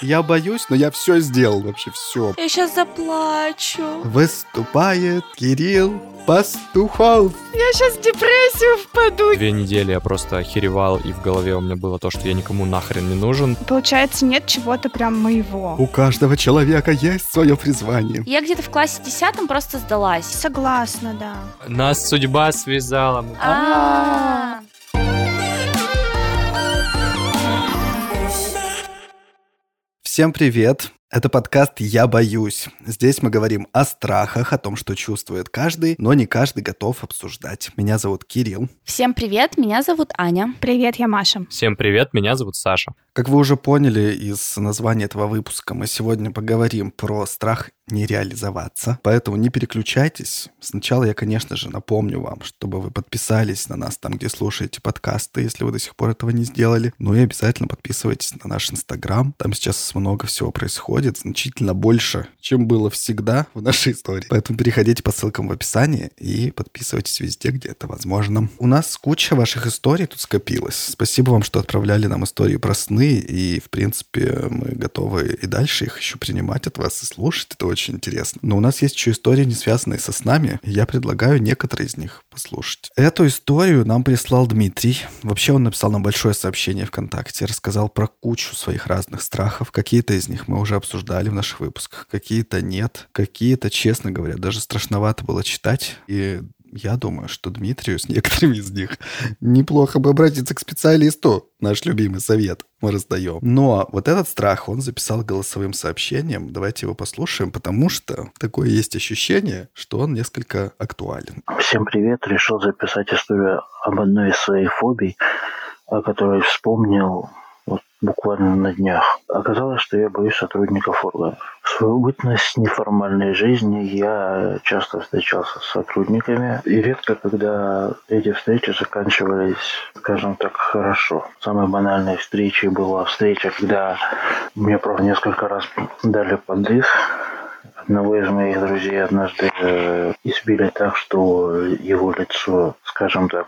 Я боюсь, но я все сделал, вообще все. Я сейчас заплачу. Выступает Кирилл Пастухов. Я сейчас в депрессию впаду. Две недели я просто охеревал, и в голове у меня было то, что я никому нахрен не нужен. Получается, нет чего-то прям моего. У каждого человека есть свое призвание. Я где-то в классе десятом просто сдалась. Согласна, да. Нас судьба связала. А. Всем привет! Это подкаст «Я боюсь». Здесь мы говорим о страхах, о том, что чувствует каждый, но не каждый готов обсуждать. Меня зовут Кирилл. Всем привет, меня зовут Аня. Привет, я Маша. Всем привет, меня зовут Саша. Как вы уже поняли из названия этого выпуска, мы сегодня поговорим про страх не реализоваться. Поэтому не переключайтесь. Сначала я, конечно же, напомню вам, чтобы вы подписались на нас там, где слушаете подкасты, если вы до сих пор этого не сделали. Ну и обязательно подписывайтесь на наш Инстаграм. Там сейчас много всего происходит, значительно больше, чем было всегда в нашей истории. Поэтому переходите по ссылкам в описании и подписывайтесь везде, где это возможно. У нас куча ваших историй тут скопилось. Спасибо вам, что отправляли нам истории про сны, и, в принципе, мы готовы и дальше их еще принимать от вас и слушать. Это очень интересно. Но у нас есть еще истории, не связанные со снами. Я предлагаю некоторые из них послушать. Эту историю нам прислал Дмитрий. Вообще он написал нам большое сообщение ВКонтакте, рассказал про кучу своих разных страхов. Какие-то из них мы уже обсуждали в наших выпусках, какие-то нет. Какие-то, честно говоря, даже страшновато было читать. И я думаю, что Дмитрию с некоторыми из них неплохо бы обратиться к специалисту. Наш любимый совет мы раздаем. Но вот этот страх он записал голосовым сообщением. Давайте его послушаем, потому что такое есть ощущение, что он несколько актуален. Всем привет. Решил записать историю об одной из своих фобий, о которой вспомнил вот буквально на днях. Оказалось, что я боюсь сотрудников органов. В свою бытность неформальной жизни я часто встречался с сотрудниками, и редко, когда эти встречи заканчивались, скажем так, хорошо. Самой банальной встречей была встреча, когда мне просто несколько раз дали подых, Одного из моих друзей однажды э, избили так, что его лицо, скажем так,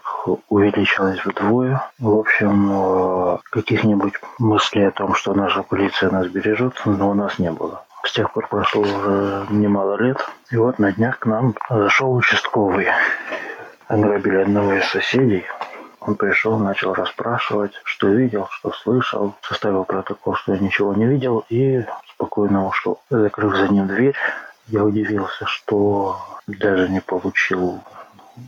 увеличилось вдвое. В общем, э, каких-нибудь мыслей о том, что наша полиция нас бережет, но у нас не было. С тех пор прошло уже немало лет. И вот на днях к нам зашел участковый. Ограбили одного из соседей. Он пришел, начал расспрашивать, что видел, что слышал, составил протокол, что я ничего не видел и спокойно ушел. Закрыв за ним дверь, я удивился, что даже не получил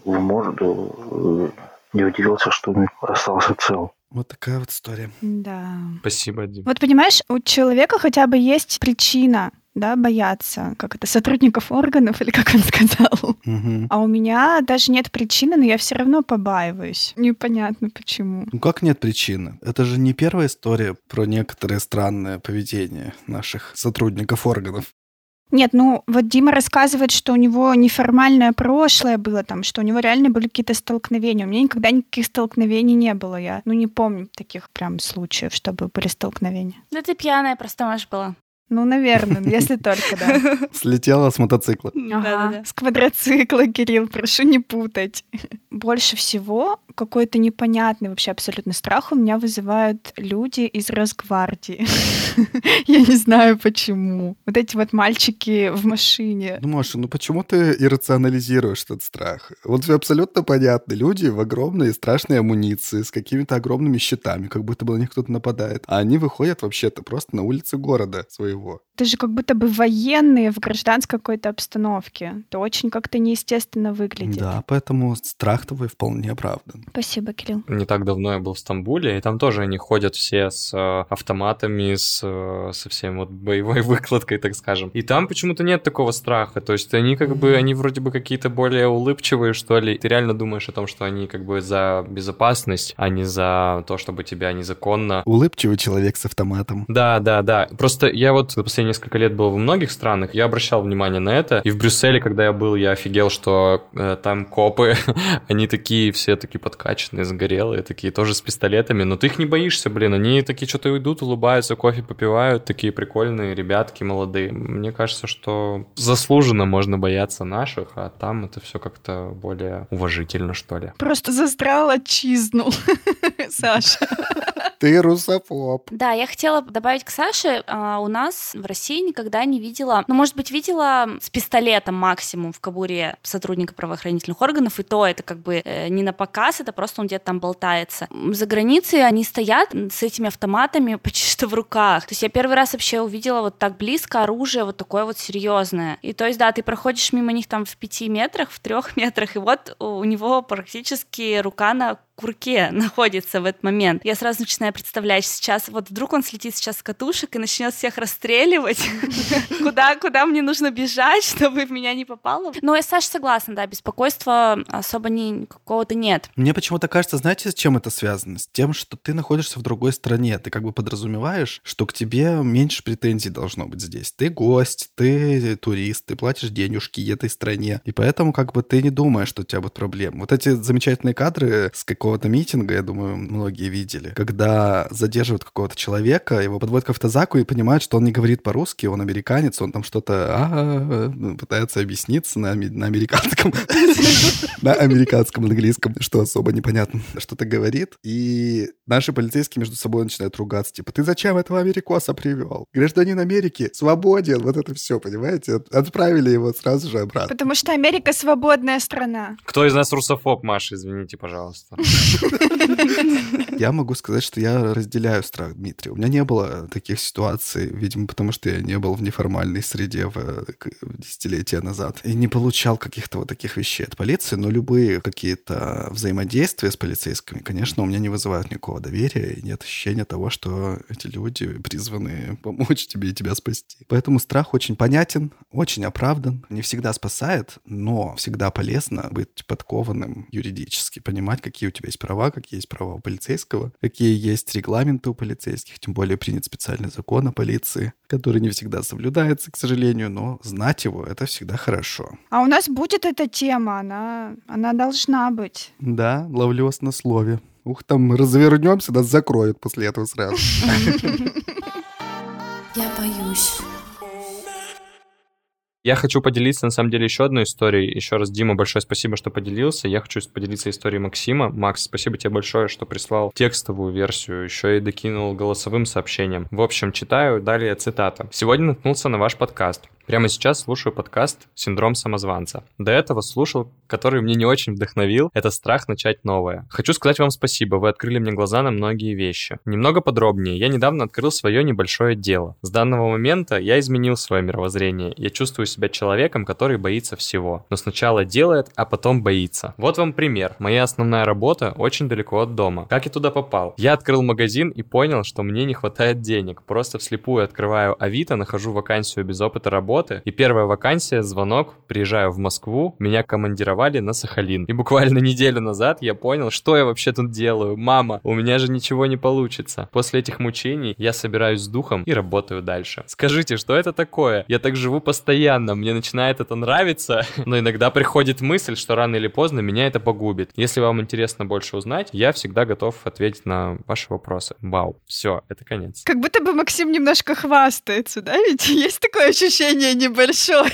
в морду, не удивился, что он остался цел. Вот такая вот история. Да. Спасибо, Дим. Вот понимаешь, у человека хотя бы есть причина да, бояться, как это, сотрудников органов, или как он сказал. Угу. А у меня даже нет причины, но я все равно побаиваюсь. Непонятно почему. Ну как нет причины? Это же не первая история про некоторое странное поведение наших сотрудников органов. Нет, ну вот Дима рассказывает, что у него неформальное прошлое было там, что у него реально были какие-то столкновения. У меня никогда никаких столкновений не было. Я, ну, не помню таких прям случаев, чтобы были столкновения. Да ты пьяная просто, Маш, была. Ну, наверное, если только, да. Слетела с мотоцикла. Ага, с квадроцикла, Кирилл, прошу не путать. Больше всего какой-то непонятный вообще абсолютно страх у меня вызывают люди из Росгвардии. Я не знаю почему. Вот эти вот мальчики в машине. Ну, Маша, ну почему ты иррационализируешь этот страх? Вот все абсолютно понятно. Люди в огромной и страшной амуниции, с какими-то огромными щитами, как будто бы на них кто-то нападает. А они выходят вообще-то просто на улицы города своего. Это же как будто бы военные в гражданской какой-то обстановке. Это очень как-то неестественно выглядит. Да, поэтому страх твой вполне оправдан. Спасибо, Кирилл. Не так давно я был в Стамбуле, и там тоже они ходят все с э, автоматами, с, э, со всем вот боевой выкладкой, так скажем. И там почему-то нет такого страха. То есть они как бы, они вроде бы какие-то более улыбчивые, что ли. Ты реально думаешь о том, что они как бы за безопасность, а не за то, чтобы тебя незаконно... Улыбчивый человек с автоматом. Да, да, да. Просто я вот за последние несколько лет был во многих странах, я обращал внимание на это. И в Брюсселе, когда я был, я офигел, что э, там копы, Они такие все такие подкачанные, сгорелые, такие тоже с пистолетами, но ты их не боишься, блин, они такие что-то идут, улыбаются, кофе попивают, такие прикольные ребятки молодые. Мне кажется, что заслуженно можно бояться наших, а там это все как-то более уважительно, что ли. Просто застрял отчизну, Саша. Ты русофоб. Да, я хотела добавить к Саше. А, у нас в России никогда не видела, ну, может быть, видела с пистолетом максимум в кобуре сотрудника правоохранительных органов, и то это как бы э, не на показ, это просто он где-то там болтается. За границей они стоят с этими автоматами почти что в руках. То есть я первый раз вообще увидела вот так близко оружие вот такое вот серьезное. И то есть, да, ты проходишь мимо них там в пяти метрах, в трех метрах, и вот у него практически рука на курке находится в этот момент. Я сразу начинаю представлять сейчас, вот вдруг он слетит сейчас с катушек и начнет всех расстреливать, куда, куда мне нужно бежать, чтобы в меня не попало. Но я, Саша, согласна, да, беспокойства особо ни какого-то нет. Мне почему-то кажется, знаете, с чем это связано? С тем, что ты находишься в другой стране. Ты как бы подразумеваешь, что к тебе меньше претензий должно быть здесь. Ты гость, ты турист, ты платишь денежки этой стране. И поэтому как бы ты не думаешь, что у тебя будут проблемы. Вот эти замечательные кадры с какого-то митинга, я думаю, многие видели, когда задерживают какого-то человека, его подводят к автозаку и понимают, что он не говорит по-русски, он американец, он там что-то а, пытается объясниться на, на американском, на американском английском, что особо непонятно, что-то говорит. И наши полицейские между собой начинают ругаться, типа, ты зачем этого америкоса привел? Гражданин Америки свободен, вот это все, понимаете? Отправили его сразу же обратно. Потому что Америка свободная страна. Кто из нас русофоб, Маша, извините, пожалуйста. Я могу сказать, что я разделяю страх Дмитрия. У меня не было таких ситуаций, видимо, потому что я не был в неформальной среде в, десятилетия назад и не получал каких-то вот таких вещей от полиции, но любые какие-то взаимодействия с полицейскими, конечно, у меня не вызывают никакого доверия и нет ощущения того, что эти люди призваны помочь тебе и тебя спасти. Поэтому страх очень понятен, очень оправдан, не всегда спасает, но всегда полезно быть подкованным юридически, понимать, какие у тебя есть права, какие есть права у полицейского, какие есть регламенты у полицейских, тем более принят специальный закон о полиции, который не всегда соблюдается, к сожалению, но знать его — это всегда хорошо. А у нас будет эта тема, она, она должна быть. Да, ловлю вас на слове. Ух, там развернемся, нас закроют после этого сразу. Я боюсь. Я хочу поделиться, на самом деле, еще одной историей. Еще раз, Дима, большое спасибо, что поделился. Я хочу поделиться историей Максима. Макс, спасибо тебе большое, что прислал текстовую версию, еще и докинул голосовым сообщением. В общем, читаю далее цитата. «Сегодня наткнулся на ваш подкаст. Прямо сейчас слушаю подкаст «Синдром самозванца». До этого слушал, который мне не очень вдохновил, это страх начать новое. Хочу сказать вам спасибо, вы открыли мне глаза на многие вещи. Немного подробнее, я недавно открыл свое небольшое дело. С данного момента я изменил свое мировоззрение. Я чувствую себя человеком, который боится всего. Но сначала делает, а потом боится. Вот вам пример. Моя основная работа очень далеко от дома. Как я туда попал? Я открыл магазин и понял, что мне не хватает денег. Просто вслепую открываю Авито, нахожу вакансию без опыта работы, работы. И первая вакансия, звонок, приезжаю в Москву, меня командировали на Сахалин. И буквально неделю назад я понял, что я вообще тут делаю. Мама, у меня же ничего не получится. После этих мучений я собираюсь с духом и работаю дальше. Скажите, что это такое? Я так живу постоянно, мне начинает это нравиться, но иногда приходит мысль, что рано или поздно меня это погубит. Если вам интересно больше узнать, я всегда готов ответить на ваши вопросы. Вау, все, это конец. Как будто бы Максим немножко хвастается, да? Ведь есть такое ощущение небольшое.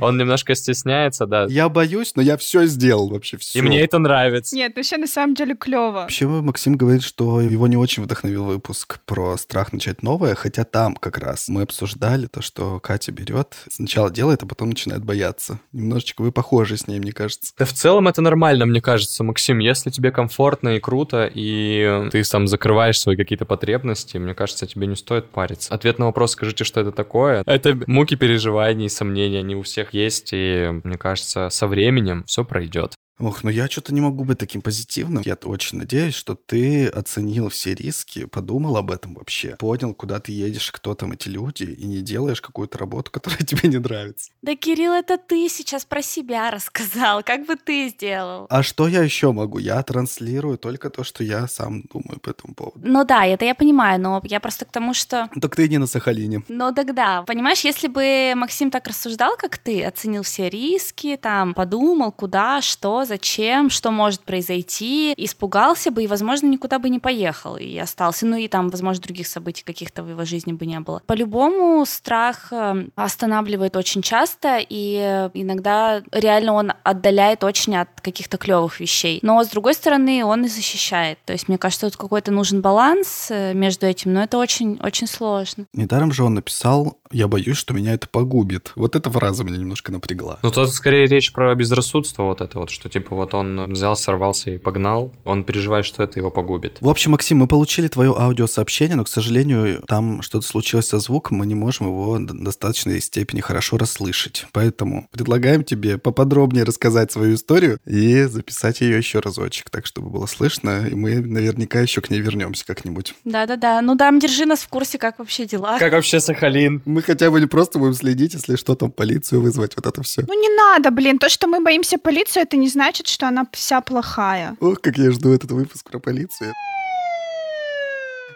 Он немножко стесняется, да. Я боюсь, но я все сделал вообще, все. И мне это нравится. Нет, вообще на самом деле клево. Вообще Максим говорит, что его не очень вдохновил выпуск про страх начать новое, хотя там как раз мы обсуждали то, что Катя берет, сначала делает, а потом начинает бояться. Немножечко вы похожи с ней, мне кажется. Да в целом это нормально, мне кажется, Максим. Если тебе комфортно и круто, и ты сам закрываешь свои какие-то потребности, мне кажется, тебе не стоит париться. Ответ на вопрос, скажите, что это такое? Это муки переживаний, сомнений, они у всех есть, и мне кажется, со временем все пройдет. Ох, ну я что-то не могу быть таким позитивным. Я очень надеюсь, что ты оценил все риски, подумал об этом вообще, понял, куда ты едешь, кто там эти люди, и не делаешь какую-то работу, которая тебе не нравится. Да, Кирилл, это ты сейчас про себя рассказал. Как бы ты сделал? А что я еще могу? Я транслирую только то, что я сам думаю по этому поводу. Ну да, это я понимаю, но я просто к тому, что... Так ты не на Сахалине. Ну тогда, понимаешь, если бы Максим так рассуждал, как ты, оценил все риски, там, подумал, куда, что что, зачем, что может произойти, испугался бы и, возможно, никуда бы не поехал и остался. Ну и там, возможно, других событий каких-то в его жизни бы не было. По-любому страх э, останавливает очень часто, и иногда реально он отдаляет очень от каких-то клевых вещей. Но, с другой стороны, он и защищает. То есть, мне кажется, тут какой-то нужен баланс э, между этим, но это очень-очень сложно. Недаром же он написал «Я боюсь, что меня это погубит». Вот эта фраза меня немножко напрягла. Ну, тут скорее речь про безрассудство вот это вот, что типа вот он взял, сорвался и погнал. Он переживает, что это его погубит. В общем, Максим, мы получили твое аудиосообщение, но, к сожалению, там что-то случилось со звуком, мы не можем его в достаточной степени хорошо расслышать. Поэтому предлагаем тебе поподробнее рассказать свою историю и записать ее еще разочек, так чтобы было слышно, и мы наверняка еще к ней вернемся как-нибудь. Да-да-да. Ну, дам, держи нас в курсе, как вообще дела. Как вообще Сахалин? Мы хотя бы не просто будем следить, если что, там полицию вызвать, вот это все. Ну не надо, блин, то, что мы боимся полицию, это не значит, что она вся плохая. Ох, как я жду этот выпуск про полицию.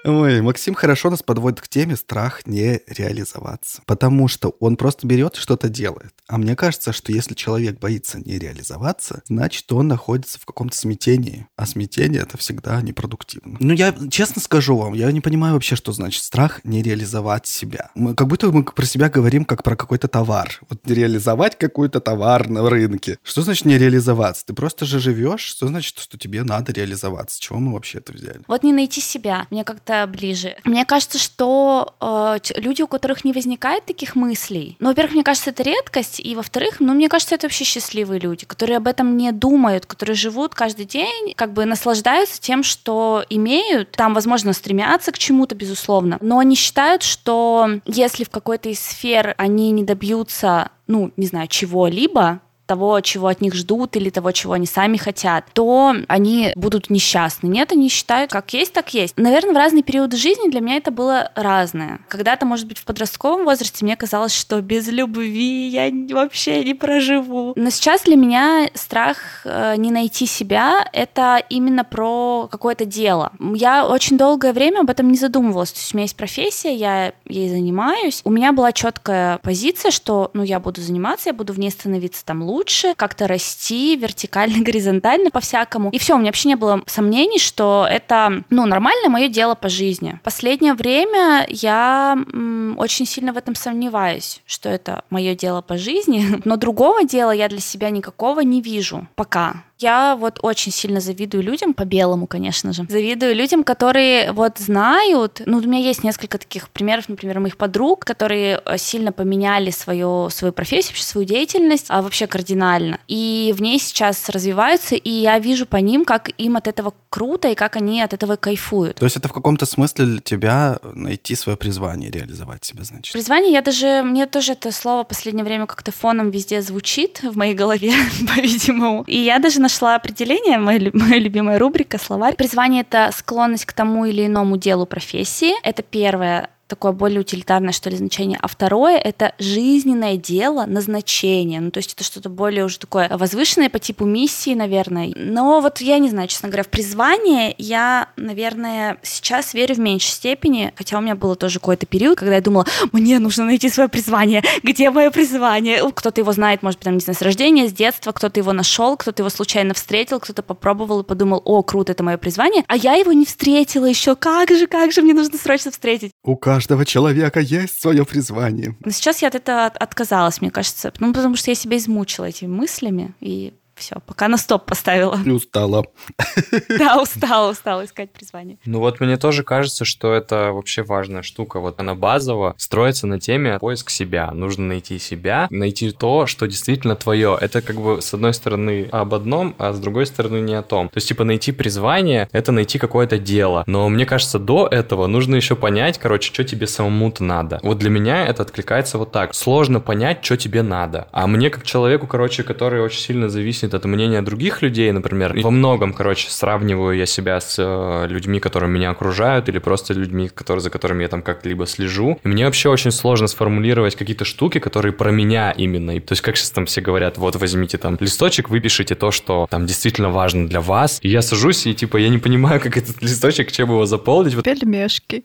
Ой, Максим хорошо нас подводит к теме страх не реализоваться. Потому что он просто берет и что-то делает. А мне кажется, что если человек боится не реализоваться, значит, он находится в каком-то смятении. А смятение — это всегда непродуктивно. Ну, я честно скажу вам, я не понимаю вообще, что значит страх не реализовать себя. Мы, как будто мы про себя говорим как про какой-то товар. Вот реализовать какой-то товар на рынке. Что значит не реализоваться? Ты просто же живешь. Что значит, что тебе надо реализоваться? Чего мы вообще это взяли? Вот не найти себя. Мне как-то ближе. Мне кажется, что э, люди, у которых не возникает таких мыслей, ну, во-первых, мне кажется, это редкость, и во-вторых, ну, мне кажется, это вообще счастливые люди, которые об этом не думают, которые живут каждый день, как бы наслаждаются тем, что имеют, там, возможно, стремятся к чему-то, безусловно, но они считают, что если в какой-то из сфер они не добьются ну, не знаю, чего-либо, того, чего от них ждут или того, чего они сами хотят, то они будут несчастны. Нет, они считают, как есть, так есть. Наверное, в разные периоды жизни для меня это было разное. Когда-то, может быть, в подростковом возрасте мне казалось, что без любви я вообще не проживу. Но сейчас для меня страх э, не найти себя — это именно про какое-то дело. Я очень долгое время об этом не задумывалась. То есть у меня есть профессия, я ей занимаюсь. У меня была четкая позиция, что ну, я буду заниматься, я буду в ней становиться там лучше, лучше, как-то расти вертикально, горизонтально по-всякому. И все, у меня вообще не было сомнений, что это, ну, нормальное мое дело по жизни. Последнее время я м, очень сильно в этом сомневаюсь, что это мое дело по жизни, но другого дела я для себя никакого не вижу пока. Я вот очень сильно завидую людям, по-белому, конечно же, завидую людям, которые вот знают, ну, у меня есть несколько таких примеров, например, моих подруг, которые э, сильно поменяли свою, свою профессию, вообще свою деятельность, а вообще кардинально. И в ней сейчас развиваются, и я вижу по ним, как им от этого круто, и как они от этого кайфуют. То есть это в каком-то смысле для тебя найти свое призвание, реализовать себя, значит? Призвание, я даже, мне тоже это слово в последнее время как-то фоном везде звучит в моей голове, по-видимому. И я даже нашла определение, моя, моя любимая рубрика «Словарь». Призвание — это склонность к тому или иному делу профессии. Это первое такое более утилитарное, что ли, значение. А второе — это жизненное дело, назначение. Ну, то есть это что-то более уже такое возвышенное по типу миссии, наверное. Но вот я не знаю, честно говоря, в призвание я, наверное, сейчас верю в меньшей степени, хотя у меня было тоже какой-то период, когда я думала, мне нужно найти свое призвание, где мое призвание? Кто-то его знает, может быть, там, не знаю, с рождения, с детства, кто-то его нашел, кто-то его случайно встретил, кто-то попробовал и подумал, о, круто, это мое призвание, а я его не встретила еще, как же, как же, мне нужно срочно встретить. У человека есть свое призвание. Но сейчас я от этого отказалась, мне кажется. Ну, потому что я себя измучила этими мыслями, и все, пока на стоп поставила. И устала. Да, устала, устала искать призвание. Ну вот мне тоже кажется, что это вообще важная штука. Вот она базово строится на теме поиск себя. Нужно найти себя, найти то, что действительно твое. Это как бы с одной стороны об одном, а с другой стороны не о том. То есть типа найти призвание — это найти какое-то дело. Но мне кажется, до этого нужно еще понять, короче, что тебе самому-то надо. Вот для меня это откликается вот так. Сложно понять, что тебе надо. А мне как человеку, короче, который очень сильно зависит зависит от мнения других людей, например. Во многом, короче, сравниваю я себя с э, людьми, которые меня окружают, или просто людьми, которые, за которыми я там как-либо слежу. И мне вообще очень сложно сформулировать какие-то штуки, которые про меня именно. И, то есть, как сейчас там все говорят, вот возьмите там листочек, выпишите то, что там действительно важно для вас. И я сажусь, и типа я не понимаю, как этот листочек, чем его заполнить. Вот. Пельмешки.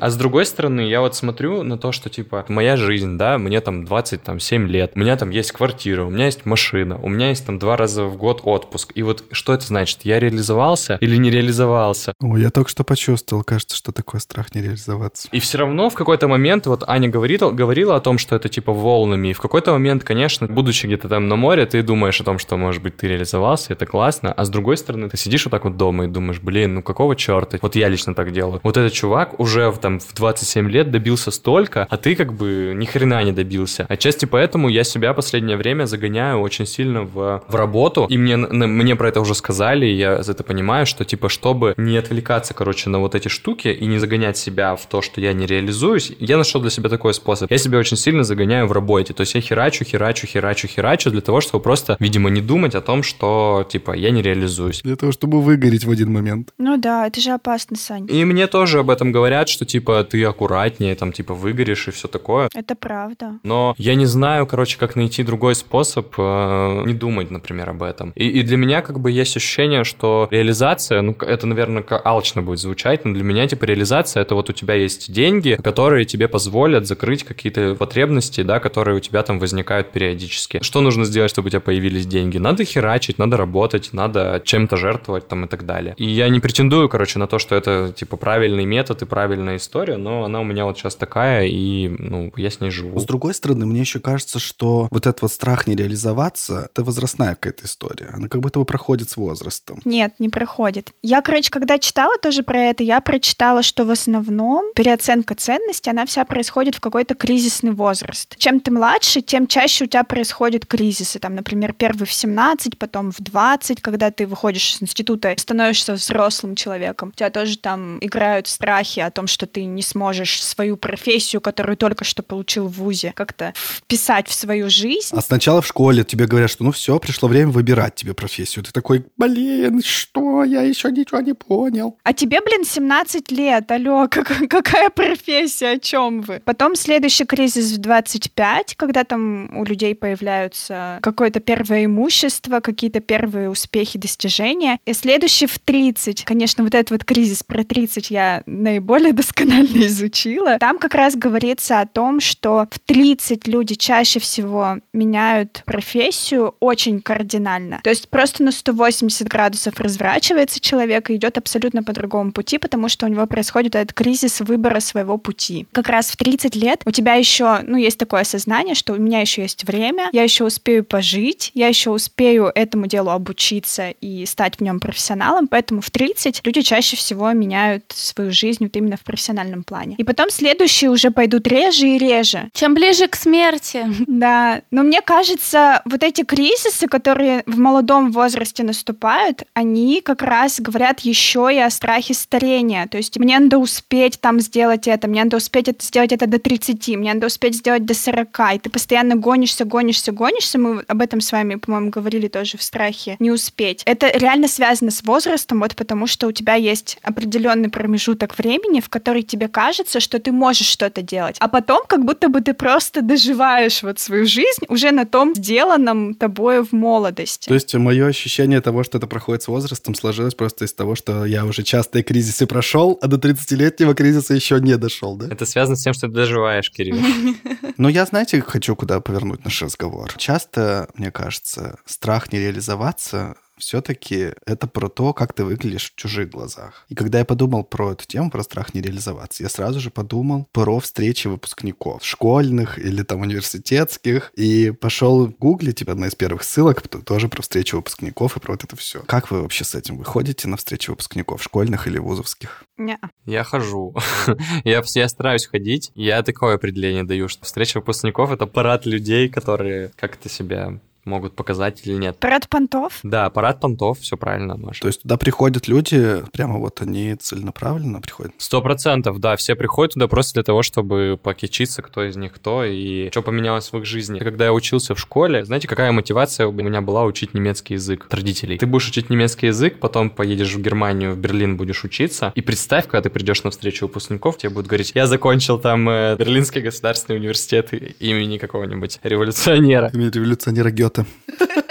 А с другой стороны, я вот смотрю на то, что, типа, моя жизнь, да, мне там 27 лет, у меня там есть квартира, у меня есть машина, у меня есть там два раза в год отпуск. И вот что это значит? Я реализовался или не реализовался? О, я только что почувствовал, кажется, что такое страх не реализоваться. И все равно в какой-то момент, вот Аня говорила, говорила о том, что это типа волнами, и в какой-то момент, конечно, будучи где-то там на море, ты думаешь о том, что, может быть, ты реализовался, это классно, а с другой стороны, ты сидишь вот так вот дома и думаешь, блин, ну какого черта? Вот я лично так делаю. Вот этот чувак уже в, там в 27 лет добился столько, а ты как бы ни хрена не добился. Отчасти поэтому я себя последнее время загоняю очень сильно в, в работу, и мне, мне про это уже сказали, и я это понимаю, что типа, чтобы не отвлекаться, короче, на вот эти штуки и не загонять себя в то, что я не реализуюсь, я нашел для себя такой способ. Я себя очень сильно загоняю в работе, то есть я херачу, херачу, херачу, херачу для того, чтобы просто, видимо, не думать о том, что, типа, я не реализуюсь. Для того, чтобы выгореть в один момент. Ну да, это же опасно, Сань. И мне тоже об этом говорят, что, типа, ты аккуратнее, там, типа, выгоришь и все такое. Это правда. Но я не знаю, короче, как найти другой способ э, не думать, например, об этом. И, и для меня, как бы, есть ощущение, что реализация, ну, это, наверное, как алчно будет звучать, но для меня, типа, реализация — это вот у тебя есть деньги, которые тебе позволят закрыть какие-то потребности, да, которые у тебя там возникают периодически. Что нужно сделать, чтобы у тебя появились деньги? Надо херачить, надо работать, надо чем-то жертвовать там и так далее. И я не претендую, короче, на то, что это, типа, правильный метод и правильная история, но она у меня вот сейчас такая, и, ну, я с ней живу. С другой стороны, мне еще кажется, что вот этот вот страх не реализоваться, это возрастная какая-то история. Она как будто бы проходит с возрастом. Нет, не проходит. Я, короче, когда читала тоже про это, я прочитала, что в основном переоценка ценностей, она вся происходит в какой-то кризисный возраст. Чем ты младше, тем чаще у тебя происходят кризисы. Там, например, первый в 17, потом в 20, когда ты выходишь из института, становишься взрослым человеком. У тебя тоже там играют страхи о том, что ты не сможешь свою профессию, которую только что получил в ВУЗе, как-то вписать в свою жизнь. А сначала в школе тебе говорят, что ну все, пришло время выбирать тебе профессию. Ты такой, блин, что, я еще ничего не понял. А тебе, блин, 17 лет, алло, как, какая профессия, о чем вы? Потом следующий кризис в 25, когда там у людей появляются какое-то первое имущество, какие-то первые успехи, достижения. И следующий в 30. Конечно, вот этот вот кризис про 30 я наиболее досконально изучила. Там как раз говорится о том, что в 30 люди чаще всего меняют профессию очень кардинально. То есть просто на 180 градусов разворачивается человек и идет абсолютно по другому пути, потому что у него происходит этот кризис выбора своего пути. Как раз в 30 лет у тебя еще, ну, есть такое осознание, что у меня еще есть время, я еще успею пожить, я еще успею этому делу обучиться и стать в нем профессионалом, поэтому в 30 люди чаще всего меняют свою жизнь вот именно в профессиональном плане. И потом следующие уже пойдут реже и реже. Чем ближе к смерти. Да, но мне кажется, вот эти кризисы, которые в молодом возрасте наступают, они как раз говорят еще и о страхе старения. То есть мне надо успеть там сделать это, мне надо успеть это сделать это до 30, мне надо успеть сделать до 40, и ты постоянно гонишься, гонишься, гонишься. Мы об этом с вами, по-моему, говорили тоже в страхе не успеть. Это реально связано с возрастом, вот потому что у тебя есть определенный промежуток времени, в который тебе кажется, что ты можешь что-то делать, а потом как будто бы ты просто доживаешь вот свою жизнь уже на том сделанном тобой в молодости. То есть мое ощущение того, что это проходит с возрастом, сложилось просто из того, что я уже частые кризисы прошел, а до 30-летнего кризиса еще не дошел, да? Это связано с тем, что ты доживаешь, Кирилл. Но я, знаете, хочу куда повернуть наш разговор. Часто, мне кажется, страх не реализоваться все-таки это про то, как ты выглядишь в чужих глазах. И когда я подумал про эту тему, про страх не реализоваться, я сразу же подумал про встречи выпускников, школьных или там университетских, и пошел гуглить, типа, одна из первых ссылок, тоже про встречу выпускников и про вот это все. Как вы вообще с этим выходите на встречи выпускников, школьных или вузовских? Не. Я хожу. я, я стараюсь ходить. Я такое определение даю, что встреча выпускников — это парад людей, которые как-то себя могут показать или нет. Парад понтов? Да, парад понтов, все правильно, Маша. То есть туда приходят люди, прямо вот они целенаправленно приходят? Сто процентов, да, все приходят туда просто для того, чтобы покичиться, кто из них кто и что поменялось в их жизни. Когда я учился в школе, знаете, какая мотивация у меня была учить немецкий язык от родителей? Ты будешь учить немецкий язык, потом поедешь в Германию, в Берлин будешь учиться, и представь, когда ты придешь на встречу выпускников, тебе будут говорить, я закончил там э, Берлинский государственный университет имени какого-нибудь революционера. Имени революционера Гёте. idiota.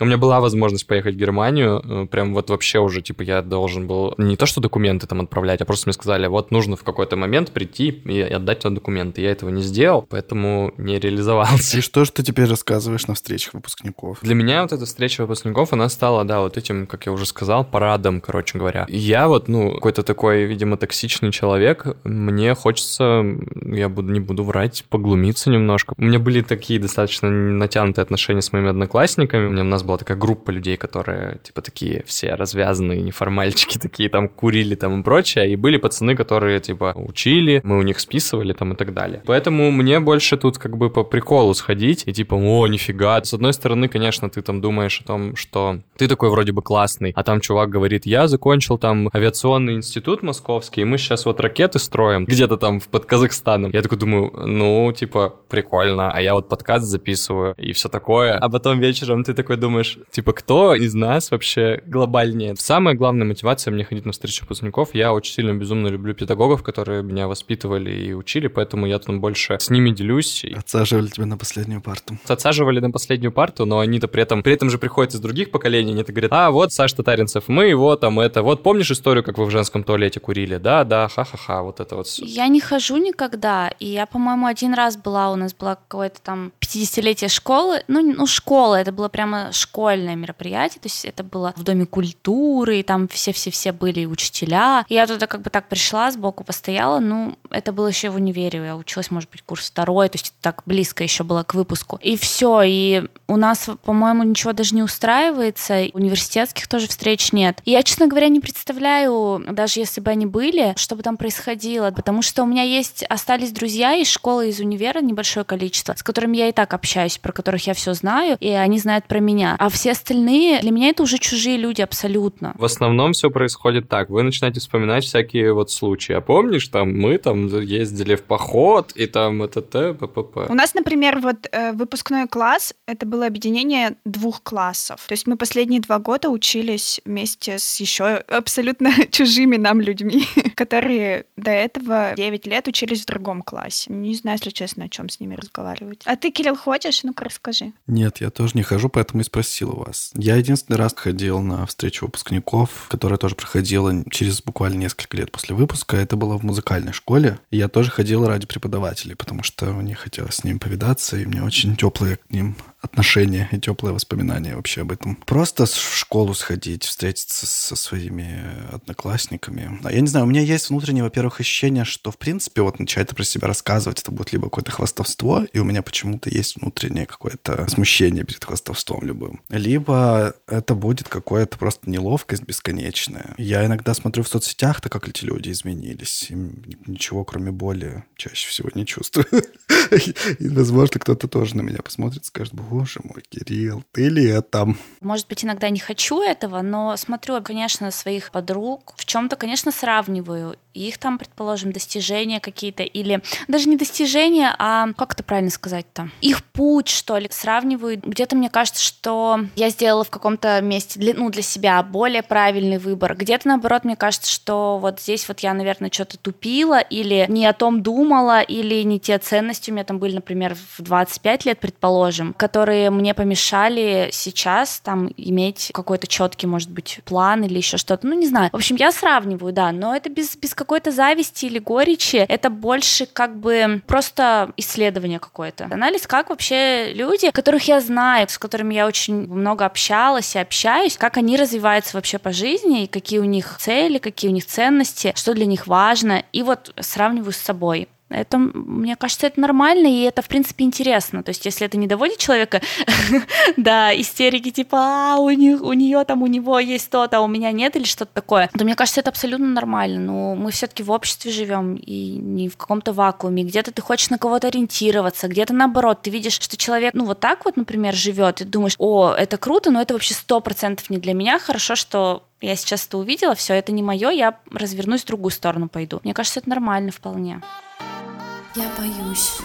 У меня была возможность поехать в Германию, э, прям вот вообще уже, типа, я должен был не то, что документы там отправлять, а просто мне сказали, вот нужно в какой-то момент прийти и отдать туда документы. Я этого не сделал, поэтому не реализовался. И что же ты теперь рассказываешь на встречах выпускников? Для меня вот эта встреча выпускников, она стала, да, вот этим, как я уже сказал, парадом, короче говоря. Я вот, ну, какой-то такой, видимо, токсичный человек, мне хочется, я буду, не буду врать, поглумиться немножко. У меня были такие достаточно натянутые отношения с моими одноклассниками. У, меня, у нас была такая группа людей, которые, типа, такие все развязанные, неформальчики такие, там, курили там и прочее. И были пацаны, которые, типа, учили, мы у них списывали там и так далее. Поэтому мне больше тут как бы по приколу сходить и типа, о, нифига. С одной стороны, конечно, ты там думаешь о том, что ты такой вроде бы классный, а там чувак говорит, я закончил там авиационный институт московский, и мы сейчас вот ракеты строим где-то там под Казахстаном. Я такой думаю, ну, типа, прикольно, а я вот подкаст записываю и все такое. А потом вечером ты такой думаешь, типа, кто из нас вообще глобальнее? Самая главная мотивация мне ходить на встречу выпускников. Я очень сильно безумно люблю педагогов, которые меня воспитывали и учили, поэтому я там больше с ними делюсь. Отсаживали тебя на последнюю парту. Отсаживали на последнюю парту, но они-то при этом, при этом же приходят из других поколений, они-то говорят, а, вот Саш Татаринцев, мы его там это, вот помнишь историю, как вы в женском туалете курили? Да, да, ха-ха-ха, вот это вот все. Я не хожу никогда, и я, по-моему, один раз была, у нас была какое-то там 50-летие школы, ну, ну, школа, это было прямо школьное мероприятие, то есть это было в Доме культуры, и там все-все-все были учителя. И я туда как бы так пришла, сбоку постояла, ну, это было еще в универе, я училась, может быть, курс второй, то есть так близко еще было к выпуску. И все, и у нас, по-моему, ничего даже не устраивается, университетских тоже встреч нет. И я, честно говоря, не представляю, даже если бы они были, что бы там происходило, потому что у меня есть, остались друзья из школы, из универа, небольшое количество, с которыми я и так общаюсь, про которых я все знаю, и они знают про меня. А все остальные, для меня это уже чужие люди абсолютно. В основном все происходит так. Вы начинаете вспоминать всякие вот случаи. А помнишь, там мы там ездили в поход, и там это т, п, У нас, например, вот э, выпускной класс, это было объединение двух классов. То есть мы последние два года учились вместе с еще абсолютно чужими нам людьми, которые до этого 9 лет учились в другом классе. Не знаю, если честно, о чем с ними разговаривать. А ты, Кирилл, ходишь? Ну-ка расскажи. Нет, я тоже не хожу, поэтому и спросил у вас. Я единственный раз ходил на встречу выпускников, которая тоже проходила через буквально несколько лет после выпуска. Это было в музыкальной школе. Я тоже ходил ради преподавателей, потому что мне хотелось с ними повидаться, и мне очень теплые к ним отношения и теплые воспоминания вообще об этом. Просто в школу сходить, встретиться со своими одноклассниками. А я не знаю, у меня есть внутреннее, во-первых, ощущение, что, в принципе, вот начать про себя рассказывать, это будет либо какое-то хвастовство, и у меня почему-то есть внутреннее какое-то смущение перед хвастовством любым. Либо это будет какая-то просто неловкость бесконечная. Я иногда смотрю в соцсетях, то как эти люди изменились. Им ничего, кроме боли, чаще всего не чувствую. И, возможно, кто-то тоже на меня посмотрит скажет, боже мой, Кирилл, ты это? Может быть, иногда не хочу этого, но смотрю, конечно, своих подруг, в чем-то, конечно, сравниваю их там, предположим, достижения какие-то, или даже не достижения, а как это правильно сказать-то? Их путь, что ли, сравниваю. Где-то мне кажется, что я сделала в каком-то месте для, ну, для себя более правильный выбор. Где-то, наоборот, мне кажется, что вот здесь вот я, наверное, что-то тупила, или не о том думала, или не те ценности у меня там были, например, в 25 лет, предположим, которые мне помешали сейчас там иметь какой-то четкий, может быть, план или еще что-то. Ну, не знаю. В общем, я сравниваю, да, но это без, без какой-то зависти или горечи, это больше как бы просто исследование какое-то. Анализ, как вообще люди, которых я знаю, с которыми я очень много общалась и общаюсь, как они развиваются вообще по жизни, и какие у них цели, какие у них ценности, что для них важно, и вот сравниваю с собой. Это, мне кажется, это нормально, и это, в принципе, интересно. То есть, если это не доводит человека до истерики, типа, а, у, них, у нее там, у него есть то-то, а у меня нет, или что-то такое, то мне кажется, это абсолютно нормально. Но мы все-таки в обществе живем и не в каком-то вакууме. Где-то ты хочешь на кого-то ориентироваться, где-то наоборот, ты видишь, что человек, ну, вот так вот, например, живет, и думаешь, о, это круто, но это вообще сто процентов не для меня. Хорошо, что я сейчас это увидела, все, это не мое, я развернусь в другую сторону пойду. Мне кажется, это нормально вполне. Я боюсь.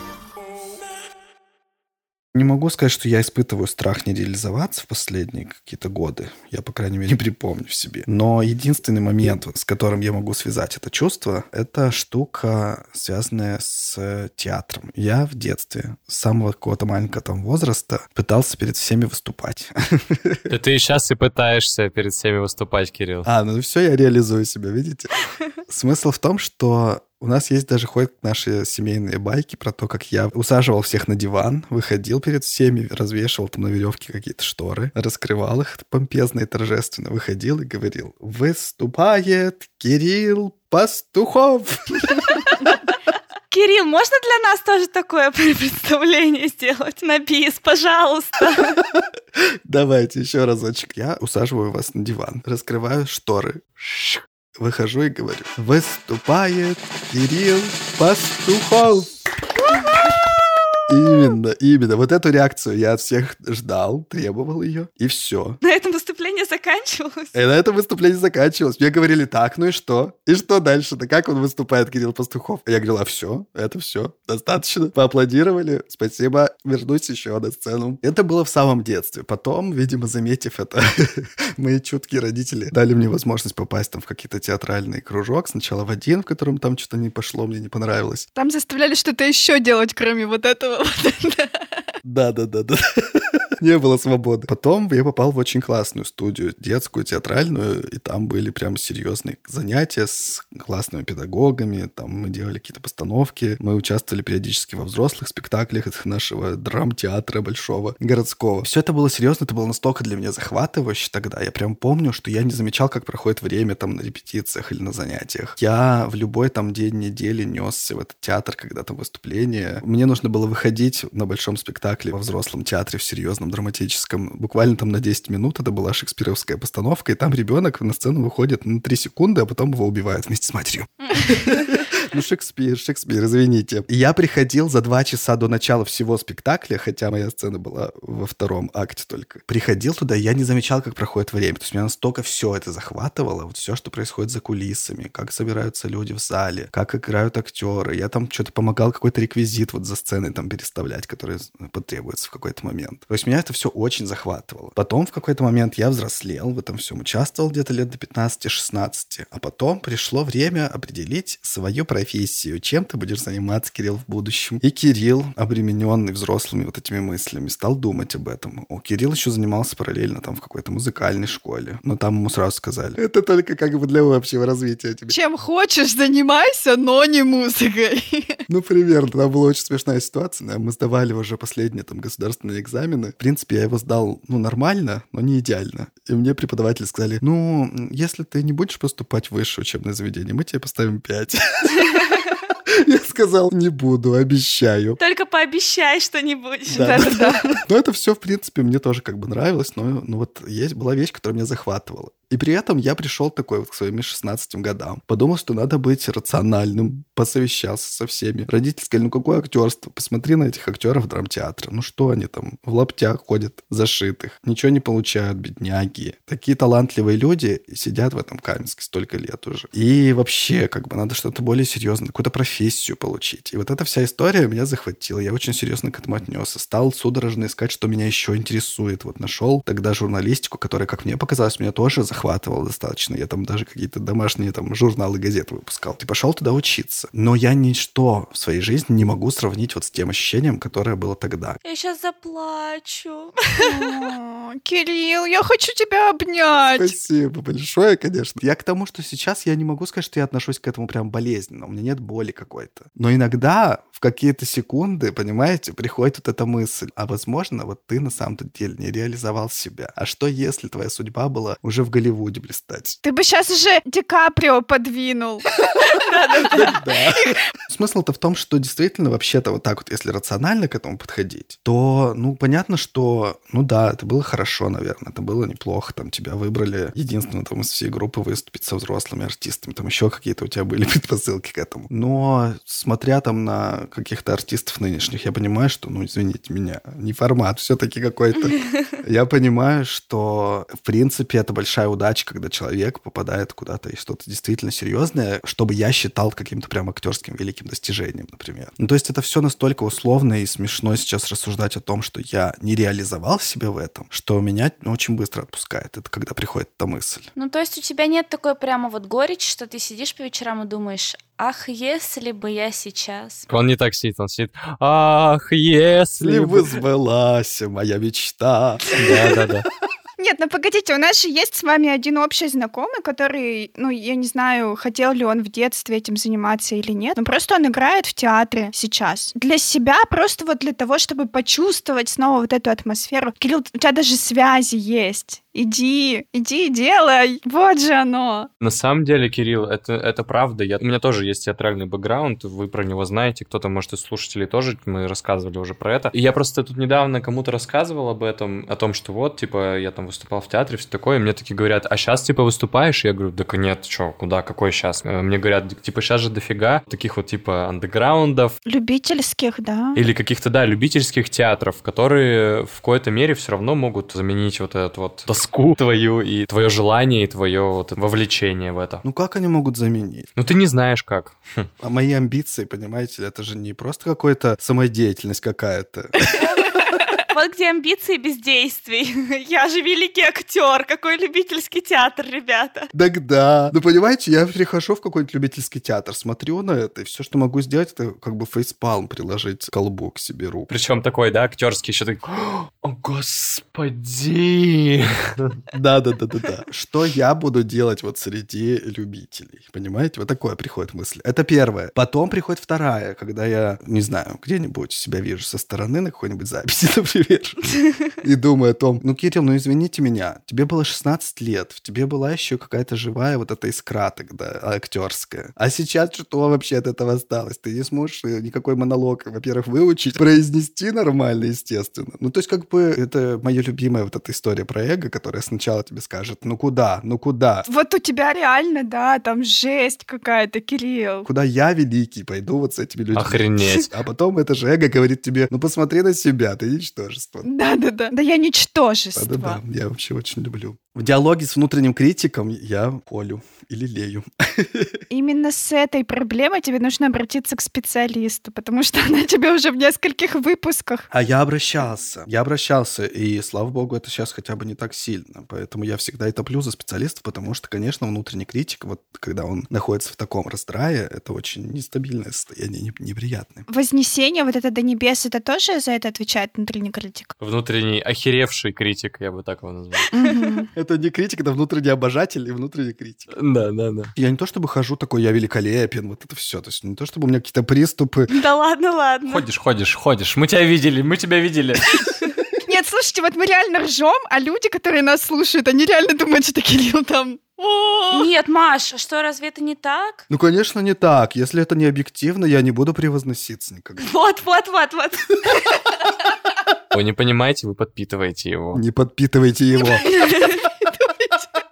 Не могу сказать, что я испытываю страх не реализоваться в последние какие-то годы. Я, по крайней мере, не припомню в себе. Но единственный момент, с которым я могу связать это чувство, это штука, связанная с театром. Я в детстве, с самого какого-то маленького там возраста, пытался перед всеми выступать. Да ты и сейчас и пытаешься перед всеми выступать, Кирилл. А, ну все, я реализую себя, видите? Смысл в том, что у нас есть даже ходят наши семейные байки про то, как я усаживал всех на диван, выходил перед всеми, развешивал там на веревке какие-то шторы, раскрывал их помпезно и торжественно, выходил и говорил «Выступает Кирилл Пастухов!» Кирилл, можно для нас тоже такое представление сделать на бис, пожалуйста? Давайте еще разочек. Я усаживаю вас на диван, раскрываю шторы. Выхожу и говорю, выступает Кирилл Пастухов. Именно, именно. Вот эту реакцию я от всех ждал, требовал ее, и все. На этом выступление заканчивалось. И на этом выступление заканчивалось. Мне говорили, так, ну и что? И что дальше? Да как он выступает, Кирилл Пастухов? Я говорил, а все, это все, достаточно. Поаплодировали, спасибо, вернусь еще на сцену. Это было в самом детстве. Потом, видимо, заметив это, мои чуткие родители дали мне возможность попасть там в какие-то театральные кружок. Сначала в один, в котором там что-то не пошло, мне не понравилось. Там заставляли что-то еще делать, кроме вот этого. Да-да-да-да. Не было свободы. Потом я попал в очень классную студию, детскую, театральную, и там были прям серьезные занятия с классными педагогами, там мы делали какие-то постановки, мы участвовали периодически во взрослых спектаклях нашего драм-театра большого, городского. Все это было серьезно, это было настолько для меня захватывающе тогда. Я прям помню, что я не замечал, как проходит время там на репетициях или на занятиях. Я в любой там день недели несся в этот театр, когда там выступление. Мне нужно было выходить на большом спектакле во взрослом театре в серьезном драматическом. Буквально там на 10 минут это была шекспировская постановка, и там ребенок на сцену выходит на 3 секунды, а потом его убивают вместе с матерью. Ну, Шекспир, Шекспир, извините. Я приходил за два часа до начала всего спектакля, хотя моя сцена была во втором акте только. Приходил туда, я не замечал, как проходит время. То есть меня настолько все это захватывало, вот все, что происходит за кулисами, как собираются люди в зале, как играют актеры. Я там что-то помогал какой-то реквизит вот за сценой там переставлять, который потребуется в какой-то момент. То есть меня это все очень захватывало. Потом в какой-то момент я взрослел, в этом всем участвовал где-то лет до 15-16, а потом пришло время определить свою профессию, чем ты будешь заниматься, Кирилл, в будущем. И Кирилл, обремененный взрослыми вот этими мыслями, стал думать об этом. О, Кирилл еще занимался параллельно там в какой-то музыкальной школе, но там ему сразу сказали, это только как бы для общего развития тебе. Чем хочешь, занимайся, но не музыкой. Ну, примерно. Там была очень смешная ситуация. Мы сдавали уже последние там государственные экзамены. В принципе, я его сдал, ну, нормально, но не идеально. И мне преподаватели сказали, ну, если ты не будешь поступать в высшее учебное заведение, мы тебе поставим 5. Я сказал, не буду, обещаю. Только пообещай, что не будешь. Да, да, да. Но это все, в принципе, мне тоже как бы нравилось, но ну, вот есть была вещь, которая меня захватывала. И при этом я пришел такой вот к своим 16 годам. Подумал, что надо быть рациональным, посовещался со всеми. Родители сказали, ну какое актерство? Посмотри на этих актеров драмтеатра. Ну что они там в лаптях ходят зашитых, ничего не получают, бедняги. Такие талантливые люди сидят в этом Каменске столько лет уже. И вообще, как бы надо что-то более серьезное, какую-то профессию получить. И вот эта вся история меня захватила. Я очень серьезно к этому отнесся. Стал судорожно искать, что меня еще интересует. Вот нашел тогда журналистику, которая, как мне показалось, меня тоже захватывала захватывало достаточно. Я там даже какие-то домашние там журналы, газеты выпускал. Ты пошел туда учиться. Но я ничто в своей жизни не могу сравнить вот с тем ощущением, которое было тогда. Я сейчас заплачу. Кирилл, я хочу тебя обнять. Спасибо большое, конечно. Я к тому, что сейчас я не могу сказать, что я отношусь к этому прям болезненно. У меня нет боли какой-то. Но иногда в какие-то секунды, понимаете, приходит вот эта мысль. А возможно, вот ты на самом-то деле не реализовал себя. А что если твоя судьба была уже в Голливуде блистать? Ты бы сейчас уже Ди Каприо подвинул. Смысл-то в том, что действительно вообще-то вот так вот, если рационально к этому подходить, то, ну, понятно, что, ну да, это было хорошо, наверное, это было неплохо, там тебя выбрали единственное там из всей группы выступить со взрослыми артистами, там еще какие-то у тебя были предпосылки к этому. Но смотря там на каких-то артистов нынешних, я понимаю, что, ну, извините меня, не формат все-таки какой-то. Я понимаю, что, в принципе, это большая удача, когда человек попадает куда-то и что-то действительно серьезное, чтобы я считал каким-то прям актерским великим достижением, например. Ну, то есть это все настолько условно и смешно сейчас рассуждать о том, что я не реализовал себя в этом, что меня очень быстро отпускает. Это когда приходит эта мысль. Ну, то есть у тебя нет такой прямо вот горечь, что ты сидишь по вечерам и думаешь, ах, если бы я сейчас... Он не так сидит, он сидит, ах, если Если бы... бы сбылась моя мечта. Да-да-да. Нет, ну погодите, у нас же есть с вами один общий знакомый, который, ну, я не знаю, хотел ли он в детстве этим заниматься или нет, но просто он играет в театре сейчас. Для себя, просто вот для того, чтобы почувствовать снова вот эту атмосферу. Кирилл, у тебя даже связи есть. Иди, иди, делай. Вот же оно. На самом деле, Кирилл, это, это правда. Я, у меня тоже есть театральный бэкграунд, вы про него знаете, кто-то, может, из слушателей тоже, мы рассказывали уже про это. И я просто тут недавно кому-то рассказывал об этом, о том, что вот, типа, я там выступал в театре, все такое, и мне такие говорят, а сейчас, типа, выступаешь? Я говорю, да нет, что, куда, какой сейчас? Мне говорят, типа, сейчас же дофига таких вот, типа, андеграундов, Любительских, да. или каких-то, да, любительских театров, которые в какой-то мере все равно могут заменить вот этот вот тоску твою и твое желание, и твое вот вовлечение в это. Ну как они могут заменить? Ну ты не знаешь как. А мои амбиции, понимаете, это же не просто какая-то самодеятельность какая-то. Вот где амбиции без действий. Я же великий актер, какой любительский театр, ребята. Тогда. Ну, понимаете, я прихожу в какой-нибудь любительский театр, смотрю на это, и все, что могу сделать, это как бы фейспалм приложить колбу к себе руку. Причем такой, да, актерский еще такой, о господи. Да-да-да-да-да. Что я буду делать вот среди любителей? Понимаете? Вот такое приходит мысль. Это первое. Потом приходит вторая, когда я, не знаю, где-нибудь себя вижу со стороны на какой-нибудь записи, например, и думаю о том, ну, Кирилл, ну, извините меня, тебе было 16 лет, в тебе была еще какая-то живая вот эта искра тогда, актерская. А сейчас что вообще от этого осталось? Ты не сможешь э, никакой монолог, во-первых, выучить, произнести нормально, естественно. Ну, то есть, как бы, это моя любимая вот эта история про эго, которая сначала тебе скажет, ну, куда, ну, куда? Вот у тебя реально, да, там жесть какая-то, Кирилл. Куда я великий пойду вот с этими людьми? Охренеть. А потом это же эго говорит тебе, ну, посмотри на себя, ты ничтожество. Да-да-да. Да я ничтожество. Да-да-да, я вообще очень люблю. В диалоге с внутренним критиком я полю или лею. Именно с этой проблемой тебе нужно обратиться к специалисту, потому что она тебе уже в нескольких выпусках. А я обращался, я обращался, и слава богу, это сейчас хотя бы не так сильно. Поэтому я всегда и топлю за специалистов, потому что, конечно, внутренний критик, вот когда он находится в таком раздрае, это очень нестабильное состояние, не- неприятное. Вознесение вот это до небес, это тоже за это отвечает внутренний критик? Внутренний охеревший критик, я бы так его назвал. Это не критик, это внутренний обожатель и внутренний критик. Да, да, да. Я не то чтобы хожу такой, я великолепен, вот это все. То есть не то чтобы у меня какие-то приступы. Да ладно, ладно. Ходишь, ходишь, ходишь. Мы тебя видели, мы тебя видели. Нет, слушайте, вот мы реально ржем, а люди, которые нас слушают, они реально думают, что Кирилл там... Нет, Маш, что, разве это не так? Ну, конечно, не так. Если это не объективно, я не буду превозноситься никогда. Вот, вот, вот, вот. Вы не понимаете, вы подпитываете его. Не подпитывайте его.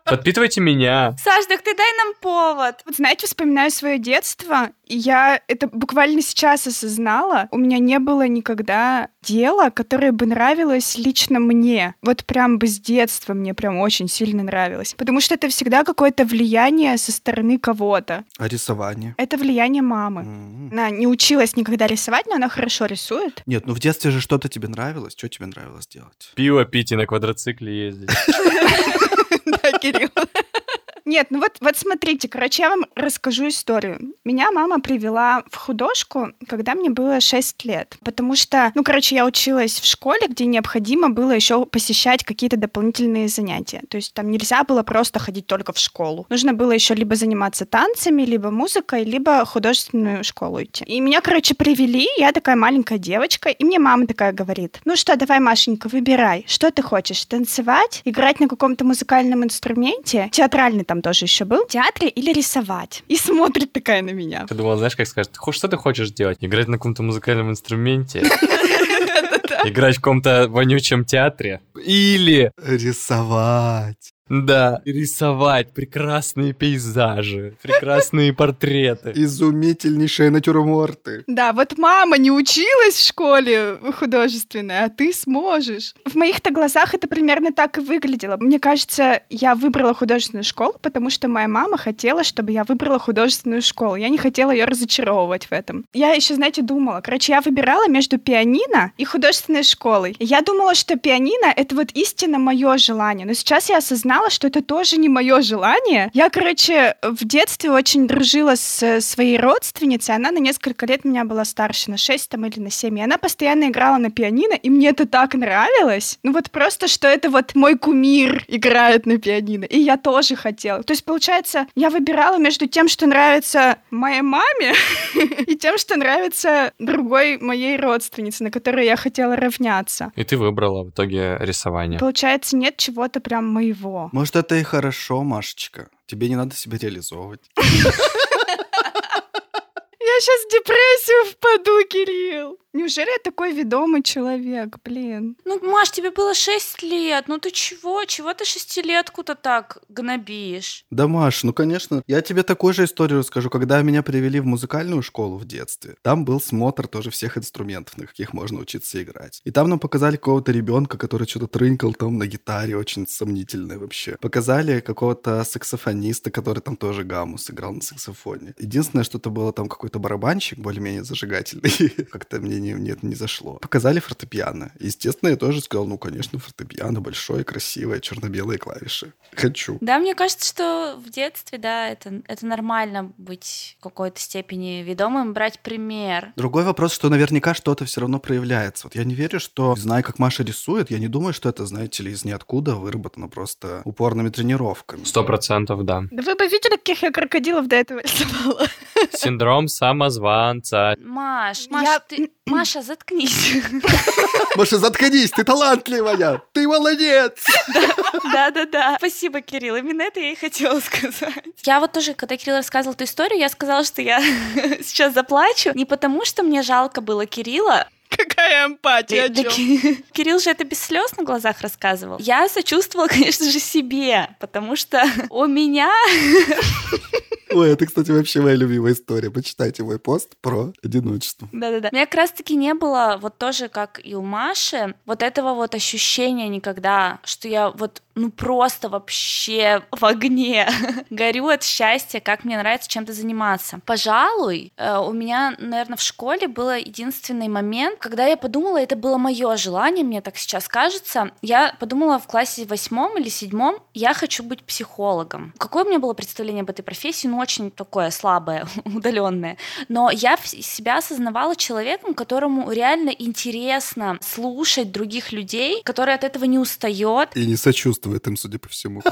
Подпитывайте меня. Саш, так ты дай нам повод. Вот знаете, вспоминаю свое детство, и я это буквально сейчас осознала. У меня не было никогда дела, которое бы нравилось лично мне. Вот прям бы с детства мне прям очень сильно нравилось. Потому что это всегда какое-то влияние со стороны кого-то. А рисование? Это влияние мамы. М. Она не училась никогда рисовать, но она хорошо рисует. Нет, ну в детстве же что-то тебе нравилось. Что тебе нравилось делать? Пиво пить и на квадроцикле ездить. Да, Кирилл. Нет, ну вот, вот смотрите, короче, я вам расскажу историю. Меня мама привела в художку, когда мне было 6 лет. Потому что, ну, короче, я училась в школе, где необходимо было еще посещать какие-то дополнительные занятия. То есть там нельзя было просто ходить только в школу. Нужно было еще либо заниматься танцами, либо музыкой, либо художественную школу идти. И меня, короче, привели, я такая маленькая девочка, и мне мама такая говорит, ну что, давай, Машенька, выбирай, что ты хочешь, танцевать, играть на каком-то музыкальном инструменте, театральный там тоже еще был, в театре или рисовать. И смотрит такая на меня. Ты думал, знаешь, как скажет, «Хо- что ты хочешь делать? Играть на каком-то музыкальном инструменте? Играть в каком-то вонючем театре? Или... Рисовать. Да, рисовать прекрасные пейзажи, прекрасные портреты. Изумительнейшие натюрморты. Да, вот мама не училась в школе художественной, а ты сможешь. В моих-то глазах это примерно так и выглядело. Мне кажется, я выбрала художественную школу, потому что моя мама хотела, чтобы я выбрала художественную школу. Я не хотела ее разочаровывать в этом. Я еще, знаете, думала. Короче, я выбирала между пианино и художественной школой. Я думала, что пианино — это вот истинно мое желание. Но сейчас я осознала, что это тоже не мое желание. Я, короче, в детстве очень дружила с своей родственницей. Она на несколько лет меня была старше, на 6 там, или на 7. И она постоянно играла на пианино, и мне это так нравилось. Ну вот просто, что это вот мой кумир играет на пианино. И я тоже хотела. То есть, получается, я выбирала между тем, что нравится моей маме, и тем, что нравится другой моей родственнице, на которой я хотела равняться. И ты выбрала в итоге рисование. Получается, нет чего-то прям моего. Может, это и хорошо, Машечка. Тебе не надо себя реализовывать. Я сейчас в депрессию впаду, Кирилл. Неужели я такой ведомый человек, блин? Ну, Маш, тебе было 6 лет, ну ты чего? Чего ты шестилетку-то так гнобишь? Да, Маш, ну, конечно, я тебе такую же историю расскажу. Когда меня привели в музыкальную школу в детстве, там был смотр тоже всех инструментов, на каких можно учиться играть. И там нам показали какого-то ребенка, который что-то трынкал там на гитаре, очень сомнительное вообще. Показали какого-то саксофониста, который там тоже гамму сыграл на саксофоне. Единственное, что-то было там какой-то барабанщик более-менее зажигательный. Как-то мне не, нет, не зашло. Показали фортепиано. Естественно, я тоже сказал, ну, конечно, фортепиано большое, красивое, черно-белые клавиши. Хочу. Да, мне кажется, что в детстве, да, это, это нормально быть в какой-то степени ведомым, брать пример. Другой вопрос, что наверняка что-то все равно проявляется. Вот я не верю, что, зная, как Маша рисует, я не думаю, что это, знаете ли, из ниоткуда выработано просто упорными тренировками. Сто процентов, да. Да вы бы видели, каких я крокодилов до этого рисовала? Синдром самозванца. Маш, Маш, ты... Маша, заткнись. Маша, заткнись, ты талантливая, ты молодец. Да-да-да. Спасибо, Кирилл. Именно это я и хотела сказать. Я вот тоже, когда Кирилл рассказывал эту историю, я сказала, что я сейчас заплачу. Не потому, что мне жалко было Кирилла, Какая эмпатия, Да, Кирилл же это без слез на глазах рассказывал. Я сочувствовала, конечно же, себе, потому что у меня Ой, это, кстати, вообще моя любимая история. Почитайте мой пост про одиночество. Да-да-да. У меня как раз-таки не было, вот тоже как и у Маши, вот этого вот ощущения никогда, что я вот ну просто вообще в огне горю от счастья, как мне нравится чем-то заниматься. Пожалуй, э, у меня, наверное, в школе был единственный момент, когда я подумала, это было мое желание, мне так сейчас кажется. Я подумала в классе восьмом или седьмом, я хочу быть психологом. Какое у меня было представление об этой профессии? Ну, очень такое слабое, удаленное. Но я себя осознавала человеком, которому реально интересно слушать других людей, который от этого не устает, И не сочувствует им, судя по всему.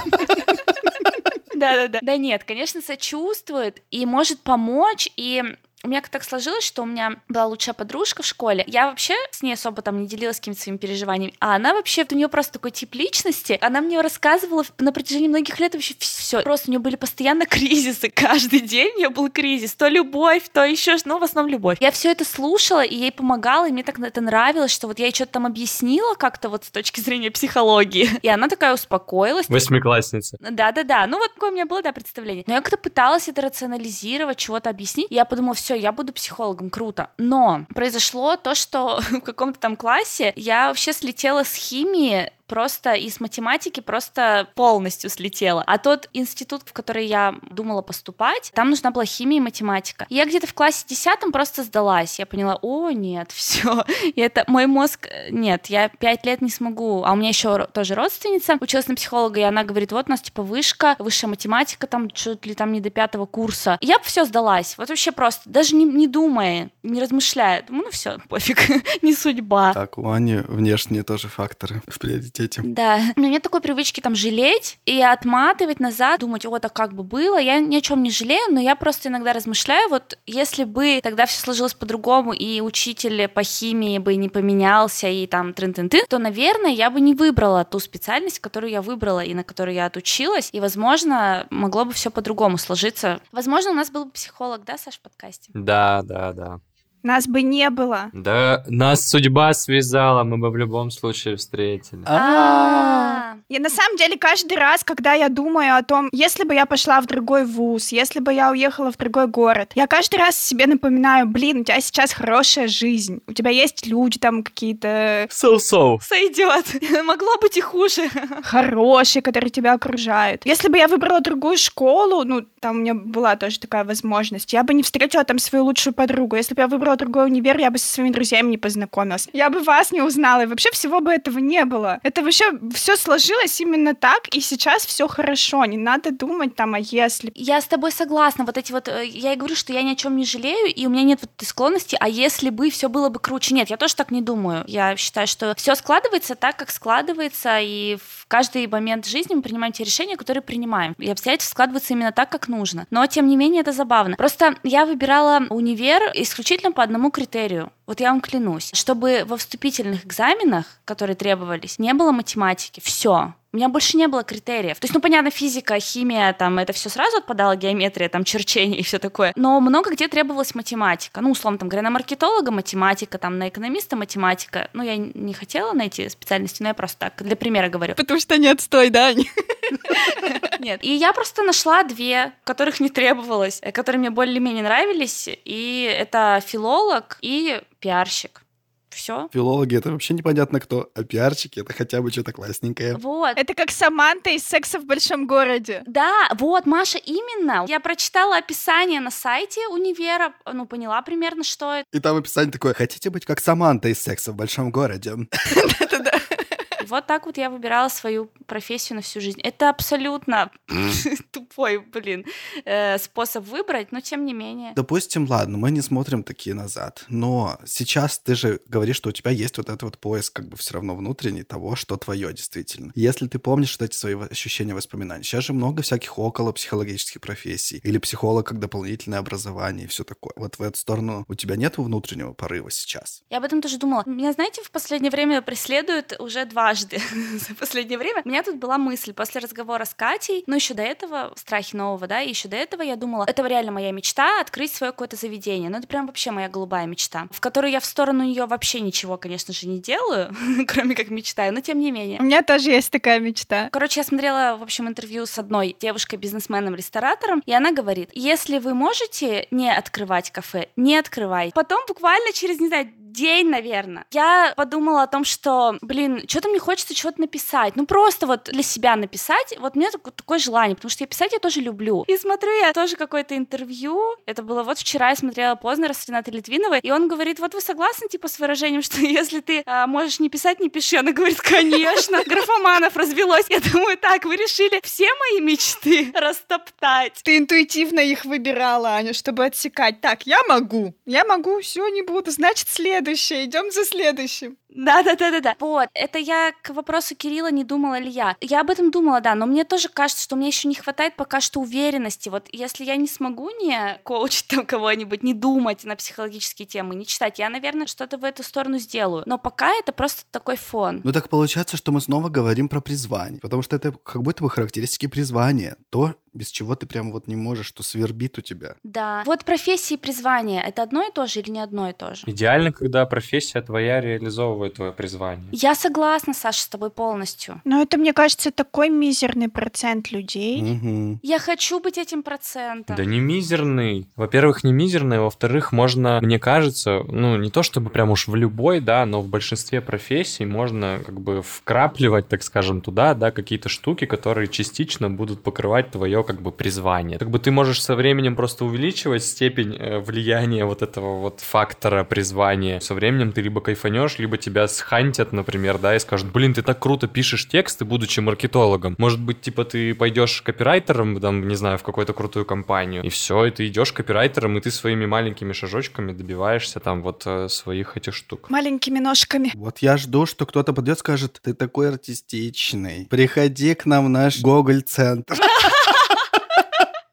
Да-да-да. Да нет, конечно, сочувствует и может помочь, и у меня как так сложилось, что у меня была лучшая подружка в школе. Я вообще с ней особо там не делилась какими-то своими переживаниями. А она вообще, у нее просто такой тип личности. Она мне рассказывала на протяжении многих лет вообще все. Просто у нее были постоянно кризисы. Каждый день у нее был кризис. То любовь, то еще, ну, в основном любовь. Я все это слушала, и ей помогала, и мне так это нравилось, что вот я ей что-то там объяснила как-то вот с точки зрения психологии. И она такая успокоилась. Восьмиклассница. Да-да-да, ну вот такое у меня было, да, представление. Но я как-то пыталась это рационализировать, чего-то объяснить. И я подумала, все, я буду психологом, круто. Но произошло то, что в каком-то там классе я вообще слетела с химии просто из математики просто полностью слетела. А тот институт, в который я думала поступать, там нужна была химия и математика. Я где-то в классе десятом просто сдалась. Я поняла, о, нет, все. И это мой мозг, э, нет, я пять лет не смогу. А у меня еще тоже родственница училась на психолога, и она говорит, вот у нас типа вышка, высшая математика, там чуть ли там не до пятого курса. И я все сдалась. Вот вообще просто, даже не, не думая, не размышляя. Думаю, ну все, пофиг, не судьба. Так, у Ани внешние тоже факторы в приоритете. Да. У меня нет такой привычки там жалеть и отматывать назад, думать, о, так как бы было. Я ни о чем не жалею, но я просто иногда размышляю, вот если бы тогда все сложилось по-другому, и учитель по химии бы не поменялся, и там трын тын то, наверное, я бы не выбрала ту специальность, которую я выбрала и на которую я отучилась, и, возможно, могло бы все по-другому сложиться. Возможно, у нас был бы психолог, да, Саш, в подкасте? Да, да, да. Нас бы не было. Да, нас судьба связала, мы бы в любом случае встретили. А. И на самом деле каждый раз, когда я думаю о том, если бы я пошла в другой вуз, если бы я уехала в другой город, я каждый раз себе напоминаю, блин, у тебя сейчас хорошая жизнь, у тебя есть люди там какие-то So-so. Сойдет. Могло быть и хуже. хорошие, которые тебя окружают. Если бы я выбрала другую школу, ну, там у меня была тоже такая возможность, я бы не встретила там свою лучшую подругу. Если бы я выбрала другой универ, я бы со своими друзьями не познакомилась. Я бы вас не узнала, и вообще всего бы этого не было. Это вообще все сложилось именно так, и сейчас все хорошо. Не надо думать там, а если. Я с тобой согласна. Вот эти вот, э, я и говорю, что я ни о чем не жалею, и у меня нет вот этой склонности, а если бы все было бы круче. Нет, я тоже так не думаю. Я считаю, что все складывается так, как складывается, и в каждый момент жизни мы принимаем те решения, которые принимаем. И обстоятельства складываются именно так, как нужно. Но, тем не менее, это забавно. Просто я выбирала универ исключительно по одному критерию. Вот я вам клянусь, чтобы во вступительных экзаменах, которые требовались, не было математики. Все. У меня больше не было критериев. То есть, ну, понятно, физика, химия, там, это все сразу отпадало, геометрия, там, черчение и все такое. Но много где требовалась математика. Ну, условно, там, говоря, на маркетолога математика, там, на экономиста математика. Ну, я не хотела найти специальности, но я просто так, для примера говорю. Потому что не отстой, да? Нет. И я просто нашла две, которых не требовалось, э, которые мне более-менее нравились. И это филолог и пиарщик. Все. Филологи — это вообще непонятно кто, а пиарчики — это хотя бы что-то классненькое. Вот. Это как Саманта из «Секса в большом городе». Да, вот, Маша, именно. Я прочитала описание на сайте универа, ну, поняла примерно, что это. И там описание такое «Хотите быть как Саманта из «Секса в большом городе»?» Вот так вот я выбирала свою профессию на всю жизнь. Это абсолютно тупой, блин, э, способ выбрать, но тем не менее. Допустим, ладно, мы не смотрим такие назад, но сейчас ты же говоришь, что у тебя есть вот этот вот поиск как бы все равно внутренний того, что твое действительно. Если ты помнишь вот эти свои ощущения, воспоминания, сейчас же много всяких около психологических профессий, или психолог как дополнительное образование и все такое. Вот в эту сторону у тебя нет внутреннего порыва сейчас? Я об этом тоже думала. Меня, знаете, в последнее время преследует уже дважды за последнее время. У меня тут была мысль после разговора с Катей, но еще до этого, страхи нового, да, и еще до этого я думала, это реально моя мечта, открыть свое какое-то заведение. Ну, это прям вообще моя голубая мечта, в которой я в сторону нее вообще ничего, конечно же, не делаю, кроме как мечтаю, но тем не менее. У меня тоже есть такая мечта. Короче, я смотрела, в общем, интервью с одной девушкой-бизнесменом-ресторатором, и она говорит, если вы можете не открывать кафе, не открывай. Потом буквально через, не знаю, день, наверное, я подумала о том, что, блин, что-то мне хочется что-то написать. Ну, просто вот для себя написать. Вот меня такое, такое желание, потому что я писать я тоже люблю. И смотрю я тоже какое-то интервью. Это было вот вчера, я смотрела Познера с Ренатой Литвиновой, и он говорит, вот вы согласны, типа, с выражением, что если ты а, можешь не писать, не пиши. Она говорит, конечно, графоманов развелось. Я думаю, так, вы решили все мои мечты растоптать. Ты интуитивно их выбирала, Аня, чтобы отсекать. Так, я могу, я могу, все, не буду, значит, следующее, идем за следующим. Да, да, да, да, да. Вот, это я к вопросу Кирилла не думала ли я. Я об этом думала, да, но мне тоже кажется, что мне еще не хватает пока что уверенности. Вот если я не смогу не коучить там кого-нибудь, не думать на психологические темы, не читать, я, наверное, что-то в эту сторону сделаю. Но пока это просто такой фон. Ну так получается, что мы снова говорим про призвание, потому что это как будто бы характеристики призвания. То, без чего ты прям вот не можешь, что свербит у тебя. Да. Вот профессии и призвание — это одно и то же или не одно и то же? Идеально, когда профессия твоя реализовывает твое призвание. Я согласна, Саша, с тобой полностью. Но это, мне кажется, такой мизерный процент людей. Мгм. Я хочу быть этим процентом. Да не мизерный. Во-первых, не мизерный, во-вторых, можно, мне кажется, ну, не то чтобы прям уж в любой, да, но в большинстве профессий можно как бы вкрапливать, так скажем, туда, да, какие-то штуки, которые частично будут покрывать твое как бы призвание. Как бы ты можешь со временем просто увеличивать степень э, влияния вот этого вот фактора призвания. Со временем ты либо кайфанешь, либо тебя схантят, например, да, и скажут, блин, ты так круто пишешь тексты, будучи маркетологом. Может быть, типа ты пойдешь копирайтером, там, не знаю, в какую-то крутую компанию, и все, и ты идешь копирайтером, и ты своими маленькими шажочками добиваешься там вот э, своих этих штук. Маленькими ножками. Вот я жду, что кто-то подойдет и скажет, ты такой артистичный, приходи к нам в наш Гоголь-центр.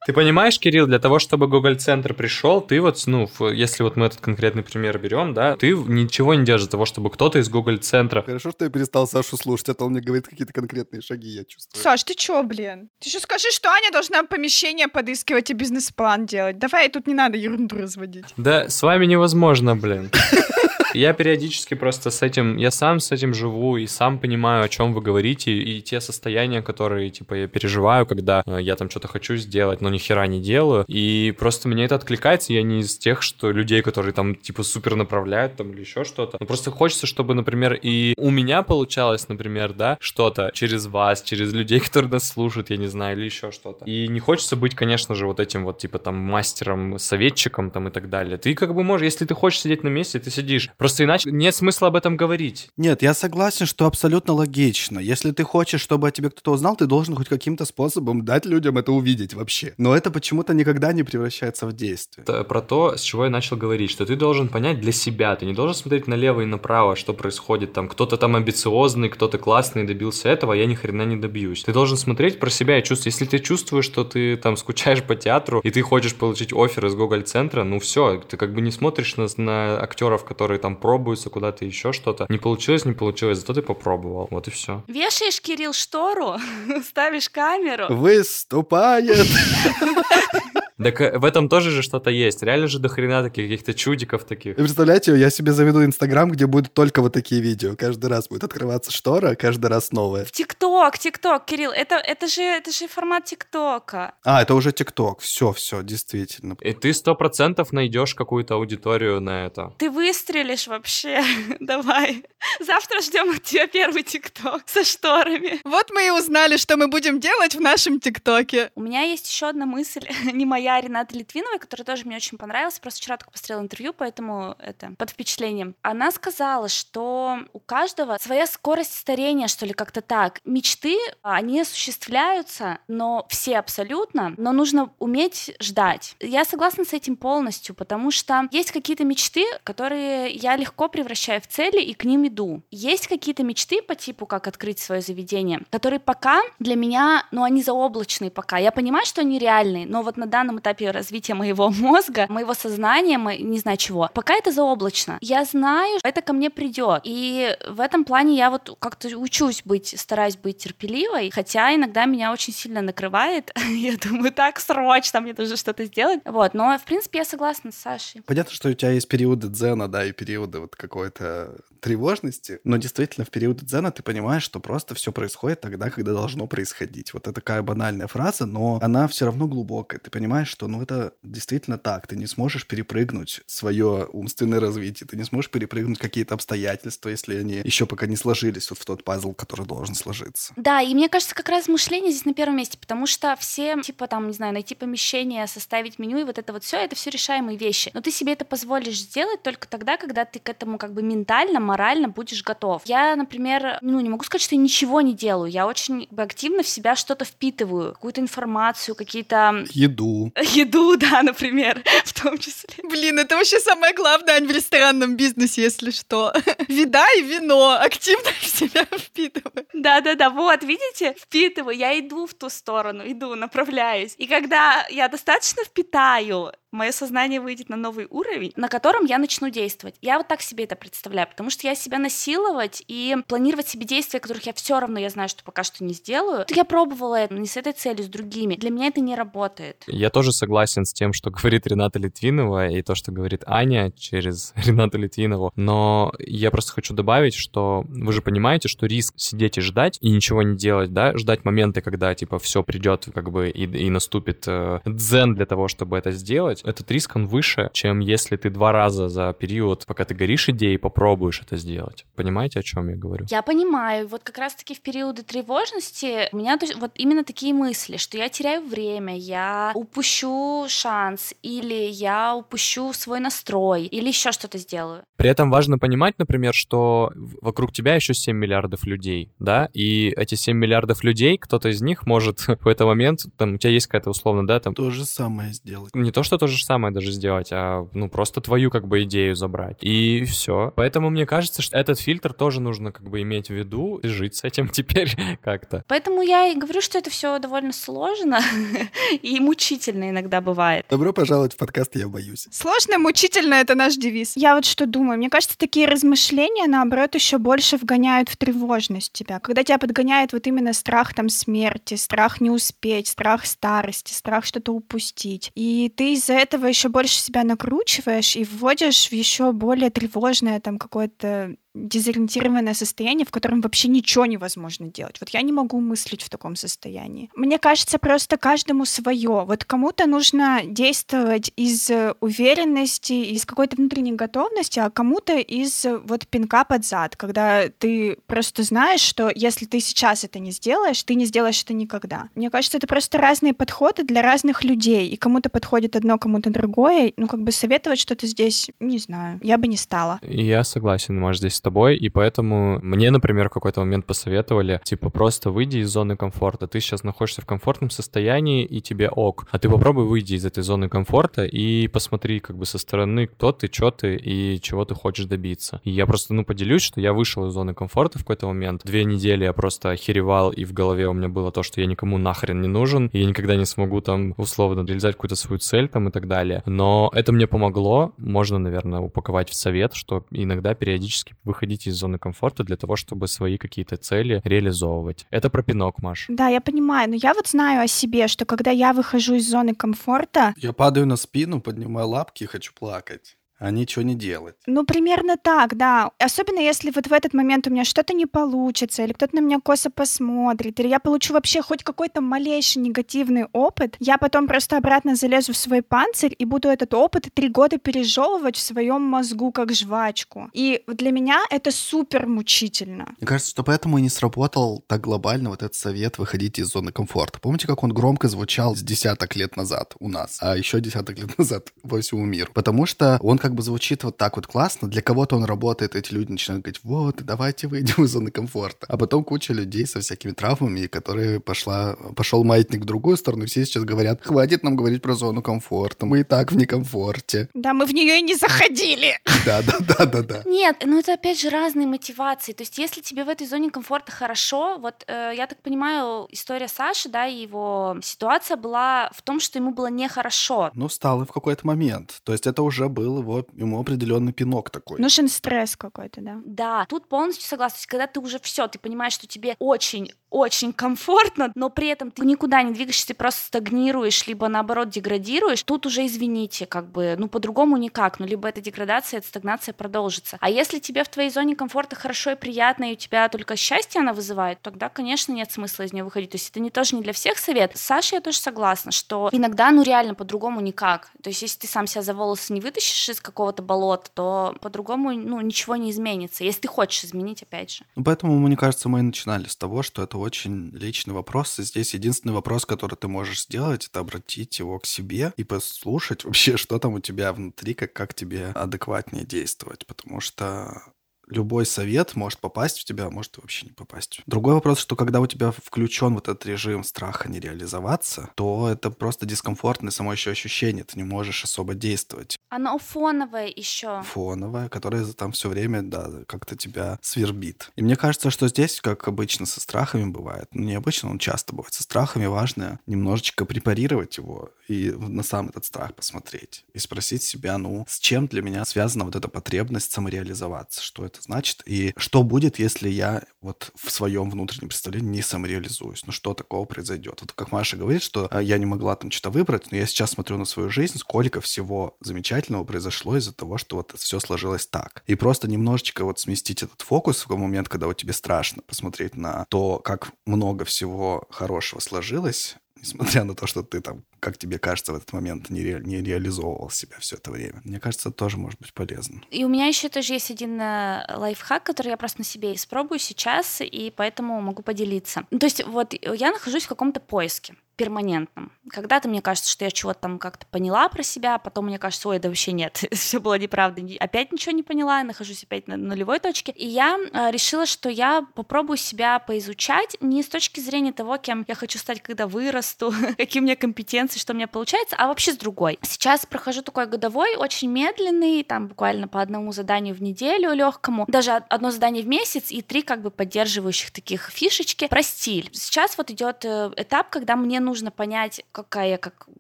Ты понимаешь, Кирилл, для того, чтобы Google Центр пришел, ты вот, ну, если вот мы этот конкретный пример берем, да, ты ничего не делаешь для того, чтобы кто-то из Google Центра Хорошо, что я перестал Сашу слушать, а то он мне говорит какие-то конкретные шаги, я чувствую. Саш, ты чё, блин? Ты еще скажи, что Аня должна помещение подыскивать и бизнес-план делать. Давай, тут не надо ерунду разводить. Да, с вами невозможно, блин. Я периодически просто с этим, я сам с этим живу и сам понимаю, о чем вы говорите, и те состояния, которые, типа, я переживаю, когда э, я там что-то хочу сделать, но ни хера не делаю, и просто мне это откликается, я не из тех, что людей, которые там, типа, супер направляют там или еще что-то, но просто хочется, чтобы, например, и у меня получалось, например, да, что-то через вас, через людей, которые нас слушают, я не знаю, или еще что-то. И не хочется быть, конечно же, вот этим вот, типа, там, мастером, советчиком там и так далее. Ты как бы можешь, если ты хочешь сидеть на месте, ты сидишь. Просто иначе нет смысла об этом говорить. Нет, я согласен, что абсолютно логично. Если ты хочешь, чтобы о тебе кто-то узнал, ты должен хоть каким-то способом дать людям это увидеть вообще. Но это почему-то никогда не превращается в действие. Это про то, с чего я начал говорить, что ты должен понять для себя, ты не должен смотреть налево и направо, что происходит там. Кто-то там амбициозный, кто-то классный, добился этого, а я ни хрена не добьюсь. Ты должен смотреть про себя и чувствовать. Если ты чувствуешь, что ты там скучаешь по театру, и ты хочешь получить офер из Гоголь-центра, ну все, ты как бы не смотришь на, на актеров, которые там пробуются куда-то еще что-то. Не получилось, не получилось, зато ты попробовал. Вот и все. Вешаешь, Кирилл, штору, ставишь камеру. Выступает! Так э, в этом тоже же что-то есть. Реально же до хрена таких каких-то чудиков таких. И представляете, я себе заведу Инстаграм, где будут только вот такие видео. Каждый раз будет открываться штора, каждый раз новое. В ТикТок, ТикТок, Кирилл, это, это, же, это же формат ТикТока. А, это уже ТикТок. Все, все, действительно. И ты сто процентов найдешь какую-то аудиторию на это. Ты выстрелишь вообще. Давай. Завтра ждем от тебя первый ТикТок со шторами. Вот мы и узнали, что мы будем делать в нашем ТикТоке. У меня есть еще одна мысль, не моя, а Рената Литвинова, которая тоже мне очень понравилась. Просто вчера только посмотрела интервью, поэтому это под впечатлением. Она сказала, что у каждого своя скорость старения, что ли, как-то так. Мечты, они осуществляются, но все абсолютно, но нужно уметь ждать. Я согласна с этим полностью, потому что есть какие-то мечты, которые я легко превращаю в цели и к ним иду. Есть какие-то мечты по типу, как открыть свое заведение, которые пока для меня, ну, они заоблачные пока. Я понимаю, что они реальные, но вот на данном этапе развития моего мозга, моего сознания, не знаю чего, пока это заоблачно. Я знаю, это ко мне придет. И в этом плане я вот как-то учусь быть, стараюсь быть терпеливой, хотя иногда меня очень сильно накрывает. я думаю, так срочно мне нужно что-то сделать. Вот, но в принципе я согласна с Сашей. Понятно, что у тебя есть периоды дзена, да, и периоды вот какой-то тревожности, но действительно в периоды дзена ты понимаешь, что просто все происходит тогда, когда должно происходить. Вот это такая банальная фраза, но она все равно глубокая. Ты понимаешь, что ну это действительно так. Ты не сможешь перепрыгнуть свое умственное развитие, ты не сможешь перепрыгнуть какие-то обстоятельства, если они еще пока не сложились вот в тот пазл, который должен сложиться. Да, и мне кажется, как раз мышление здесь на первом месте, потому что все, типа там, не знаю, найти помещение, составить меню и вот это вот все, это все решаемые вещи. Но ты себе это позволишь сделать только тогда, когда ты к этому как бы ментально, морально будешь готов. Я, например, ну, не могу сказать, что я ничего не делаю. Я очень активно в себя что-то впитываю, какую-то информацию, какие-то... Еду. Еду, да, например, в том числе. Блин, это вообще самое главное в ресторанном бизнесе, если что. Вида и вино активно в себя впитываю. Да-да-да, вот, видите, впитываю, я иду в ту сторону, иду, направляюсь. И когда я достаточно впитаю мое сознание выйдет на новый уровень, на котором я начну действовать. Я вот так себе это представляю, потому что я себя насиловать и планировать себе действия, которых я все равно я знаю, что пока что не сделаю. Я пробовала это не с этой целью, с другими. Для меня это не работает. Я тоже согласен с тем, что говорит Рената Литвинова и то, что говорит Аня через Ренату Литвинову. Но я просто хочу добавить, что вы же понимаете, что риск сидеть и ждать и ничего не делать, да, ждать моменты, когда типа все придет как бы и, и наступит э, дзен для того, чтобы это сделать, этот риск, он выше, чем если ты два раза за период, пока ты горишь идеей, попробуешь это сделать. Понимаете, о чем я говорю? Я понимаю. Вот как раз-таки в периоды тревожности у меня вот именно такие мысли, что я теряю время, я упущу шанс, или я упущу свой настрой, или еще что-то сделаю. При этом важно понимать, например, что вокруг тебя еще 7 миллиардов людей, да, и эти 7 миллиардов людей, кто-то из них может в какой-то момент, там, у тебя есть какая-то условно, да, там... То же самое сделать. Не то, что то же самое даже сделать, а, ну, просто твою, как бы, идею забрать. И все. Поэтому мне кажется, что этот фильтр тоже нужно, как бы, иметь в виду и жить с этим теперь как-то. Поэтому я и говорю, что это все довольно сложно и мучительно иногда бывает. Добро пожаловать в подкаст «Я боюсь». Сложно, мучительно — это наш девиз. Я вот что думаю, мне кажется, такие размышления, наоборот, еще больше вгоняют в тревожность тебя. Когда тебя подгоняет вот именно страх там смерти, страх не успеть, страх старости, страх что-то упустить. И ты из-за этого еще больше себя накручиваешь и вводишь в еще более тревожное там какое-то дезориентированное состояние, в котором вообще ничего невозможно делать. Вот я не могу мыслить в таком состоянии. Мне кажется, просто каждому свое. Вот кому-то нужно действовать из уверенности, из какой-то внутренней готовности, а кому-то из вот пинка под зад, когда ты просто знаешь, что если ты сейчас это не сделаешь, ты не сделаешь это никогда. Мне кажется, это просто разные подходы для разных людей, и кому-то подходит одно, кому-то другое. Ну, как бы советовать что-то здесь, не знаю, я бы не стала. Я согласен, может, здесь тобой, и поэтому мне, например, в какой-то момент посоветовали, типа, просто выйди из зоны комфорта. Ты сейчас находишься в комфортном состоянии, и тебе ок. А ты попробуй выйти из этой зоны комфорта и посмотри как бы со стороны, кто ты, что ты и чего ты хочешь добиться. И я просто, ну, поделюсь, что я вышел из зоны комфорта в какой-то момент. Две недели я просто охеревал, и в голове у меня было то, что я никому нахрен не нужен, и я никогда не смогу там условно реализовать какую-то свою цель там и так далее. Но это мне помогло. Можно, наверное, упаковать в совет, что иногда периодически вы выходить из зоны комфорта для того, чтобы свои какие-то цели реализовывать. Это про пинок, Маш. Да, я понимаю, но я вот знаю о себе, что когда я выхожу из зоны комфорта... Я падаю на спину, поднимаю лапки и хочу плакать а ничего не делать. Ну, примерно так, да. Особенно если вот в этот момент у меня что-то не получится, или кто-то на меня косо посмотрит, или я получу вообще хоть какой-то малейший негативный опыт, я потом просто обратно залезу в свой панцирь и буду этот опыт три года пережевывать в своем мозгу как жвачку. И для меня это супер мучительно. Мне кажется, что поэтому и не сработал так глобально вот этот совет выходить из зоны комфорта. Помните, как он громко звучал с десяток лет назад у нас, а еще десяток лет назад по всему миру? Потому что он как бы звучит вот так вот классно, для кого-то он работает, эти люди начинают говорить, вот, давайте выйдем из зоны комфорта. А потом куча людей со всякими травмами, которые пошла, пошел маятник в другую сторону, и все сейчас говорят, хватит нам говорить про зону комфорта, мы и так в некомфорте. Да, мы в нее и не заходили. Да, да, да, да, да. Нет, ну это опять же разные мотивации. То есть если тебе в этой зоне комфорта хорошо, вот э, я так понимаю, история Саши, да, его ситуация была в том, что ему было нехорошо. Ну, стало в какой-то момент. То есть это уже был его ему определенный пинок такой. Нужен стресс какой-то, да? Да, тут полностью согласна. То есть, когда ты уже все, ты понимаешь, что тебе очень очень комфортно, но при этом ты никуда не двигаешься, ты просто стагнируешь, либо наоборот деградируешь, тут уже извините, как бы, ну по-другому никак, ну либо эта деградация, эта стагнация продолжится. А если тебе в твоей зоне комфорта хорошо и приятно, и у тебя только счастье она вызывает, тогда, конечно, нет смысла из нее выходить. То есть это не тоже не для всех совет. С Сашей я тоже согласна, что иногда, ну реально по-другому никак. То есть если ты сам себя за волосы не вытащишь из какого-то болота, то по-другому, ну, ничего не изменится, если ты хочешь изменить, опять же. Ну, поэтому, мне кажется, мы и начинали с того, что это очень личный вопрос. И здесь единственный вопрос, который ты можешь сделать, это обратить его к себе и послушать вообще, что там у тебя внутри, как, как тебе адекватнее действовать. Потому что любой совет может попасть в тебя, а может вообще не попасть. Другой вопрос, что когда у тебя включен вот этот режим страха не реализоваться, то это просто дискомфортное само еще ощущение, ты не можешь особо действовать. Оно фоновое еще. Фоновое, которое там все время, да, как-то тебя свербит. И мне кажется, что здесь, как обычно со страхами бывает, ну, не обычно, он часто бывает, со страхами важно немножечко препарировать его и на сам этот страх посмотреть и спросить себя, ну, с чем для меня связана вот эта потребность самореализоваться, что это это значит, и что будет, если я вот в своем внутреннем представлении не самореализуюсь, ну что такого произойдет. Вот как Маша говорит, что а, я не могла там что-то выбрать, но я сейчас смотрю на свою жизнь, сколько всего замечательного произошло из-за того, что вот все сложилось так. И просто немножечко вот сместить этот фокус в момент, когда вот тебе страшно посмотреть на то, как много всего хорошего сложилось, несмотря на то, что ты там, как тебе кажется, в этот момент не, ре, не реализовывал себя все это время. Мне кажется, тоже может быть полезно. И у меня еще тоже есть один э, лайфхак, который я просто на себе испробую сейчас, и поэтому могу поделиться. Ну, то есть вот я нахожусь в каком-то поиске перманентном. Когда-то мне кажется, что я чего-то там как-то поняла про себя, а потом мне кажется, ой, да вообще нет, все было неправда, опять ничего не поняла, я нахожусь опять на нулевой точке. И я э, решила, что я попробую себя поизучать не с точки зрения того, кем я хочу стать, когда вырасту, какие у меня компетенции, что у меня получается, а вообще с другой. Сейчас прохожу такой годовой, очень медленный, там буквально по одному заданию в неделю легкому, даже одно задание в месяц и три как бы поддерживающих таких фишечки про стиль. Сейчас вот идет э, этап, когда мне нужно понять, какая я как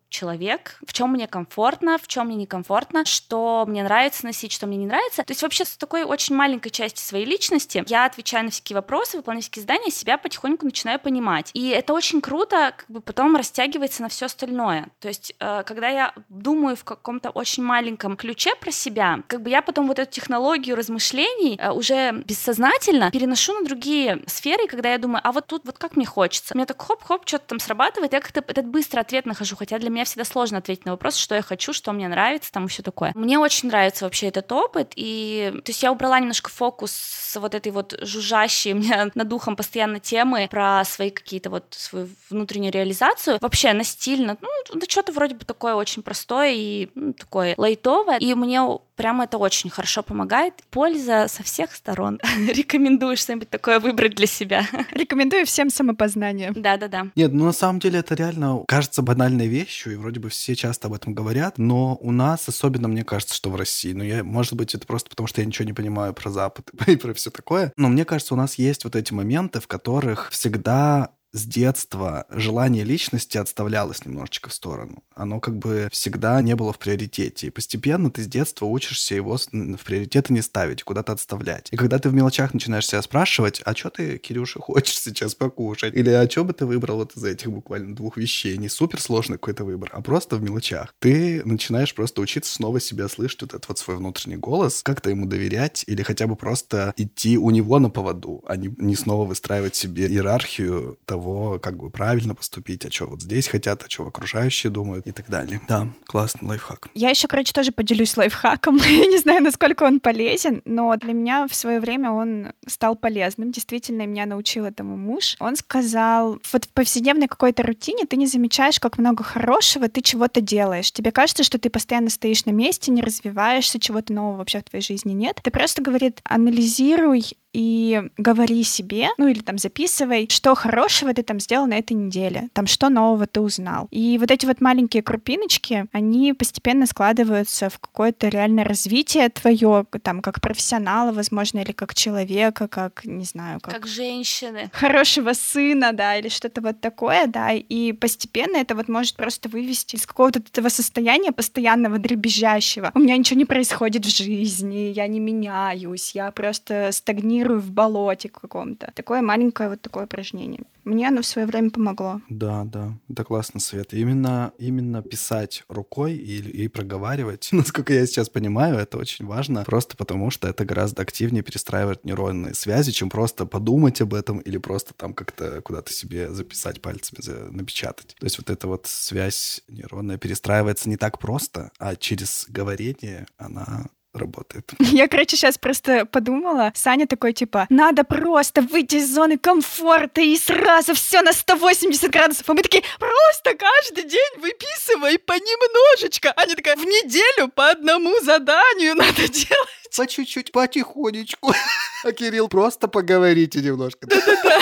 человек, в чем мне комфортно, в чем мне некомфортно, что мне нравится носить, что мне не нравится. То есть вообще с такой очень маленькой части своей личности я отвечаю на всякие вопросы, выполняю всякие задания, себя потихоньку начинаю понимать. И это очень круто, как бы потом растягивается на все остальное. То есть, э, когда я думаю в каком-то очень маленьком ключе про себя, как бы я потом вот эту технологию размышлений э, уже бессознательно переношу на другие сферы, когда я думаю, а вот тут вот как мне хочется. Мне так хоп-хоп, что-то там срабатывает, я как-то этот быстрый ответ нахожу, хотя для меня всегда сложно ответить на вопрос, что я хочу, что мне нравится, там и все такое. Мне очень нравится вообще этот опыт, и то есть я убрала немножко фокус с вот этой вот жужжащей у меня над духом постоянно темы про свои какие-то вот свою внутреннюю реализацию. Вообще на стильно, ну, да что-то вроде бы такое очень простое и ну, такое лайтовое, и мне прямо это очень хорошо помогает. Польза со всех сторон. Рекомендую что-нибудь такое выбрать для себя. Рекомендую всем самопознание. Да-да-да. Нет, ну на самом деле это реально кажется банальной вещью, и вроде бы все часто об этом говорят, но у нас, особенно мне кажется, что в России, ну я, может быть, это просто потому, что я ничего не понимаю про Запад и про все такое, но мне кажется, у нас есть вот эти моменты, в которых всегда с детства желание личности отставлялось немножечко в сторону. Оно как бы всегда не было в приоритете. И постепенно ты с детства учишься его в приоритеты не ставить, куда-то отставлять. И когда ты в мелочах начинаешь себя спрашивать, а что ты, Кирюша, хочешь сейчас покушать? Или а что бы ты выбрал вот из этих буквально двух вещей? Не супер сложный какой-то выбор, а просто в мелочах. Ты начинаешь просто учиться снова себя слышать, вот этот вот свой внутренний голос, как-то ему доверять или хотя бы просто идти у него на поводу, а не, не снова выстраивать себе иерархию того, того, как бы правильно поступить, а что вот здесь хотят, а что окружающие думают и так далее. Да, классный лайфхак. Я еще, короче, тоже поделюсь лайфхаком. Я не знаю, насколько он полезен, но для меня в свое время он стал полезным. Действительно, меня научил этому муж. Он сказал, вот в повседневной какой-то рутине ты не замечаешь, как много хорошего ты чего-то делаешь. Тебе кажется, что ты постоянно стоишь на месте, не развиваешься, чего-то нового вообще в твоей жизни нет. Ты просто, говорит, анализируй и говори себе, ну или там записывай, что хорошего ты там сделал на этой неделе, там что нового ты узнал. И вот эти вот маленькие крупиночки, они постепенно складываются в какое-то реальное развитие твое, там, как профессионала, возможно, или как человека, как, не знаю, как... Как женщины. Хорошего сына, да, или что-то вот такое, да, и постепенно это вот может просто вывести из какого-то этого состояния постоянного дребезжащего. У меня ничего не происходит в жизни, я не меняюсь, я просто стагнирую планирую в болоте каком-то. Такое маленькое вот такое упражнение. Мне оно в свое время помогло. Да, да, это классно, Свет. Именно, именно писать рукой и, и проговаривать, насколько я сейчас понимаю, это очень важно, просто потому что это гораздо активнее перестраивает нейронные связи, чем просто подумать об этом или просто там как-то куда-то себе записать пальцами, напечатать. То есть вот эта вот связь нейронная перестраивается не так просто, а через говорение она работает. Я, короче, сейчас просто подумала. Саня такой, типа, надо просто выйти из зоны комфорта и сразу все на 180 градусов. А мы такие, просто каждый день выписывай понемножечко. Аня такая, в неделю по одному заданию надо делать. По чуть-чуть, потихонечку. А Кирилл, просто поговорите немножко. Да-да-да.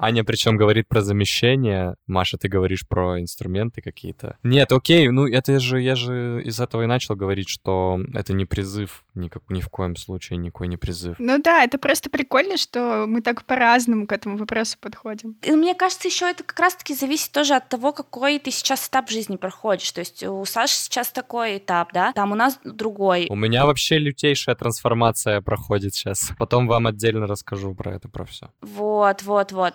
Аня причем говорит про замещение. Маша, ты говоришь про инструменты какие-то. Нет, окей, ну это же, я же из этого и начал говорить, что это не призыв, никак, ни в коем случае никакой не призыв. Ну да, это просто прикольно, что мы так по-разному к этому вопросу подходим. И мне кажется, еще это как раз-таки зависит тоже от того, какой ты сейчас этап жизни проходишь. То есть у Саши сейчас такой этап, да, там у нас другой. У меня вообще лютейшая трансформация проходит сейчас. Потом вам отдельно расскажу про это, про все. Вот, вот, вот.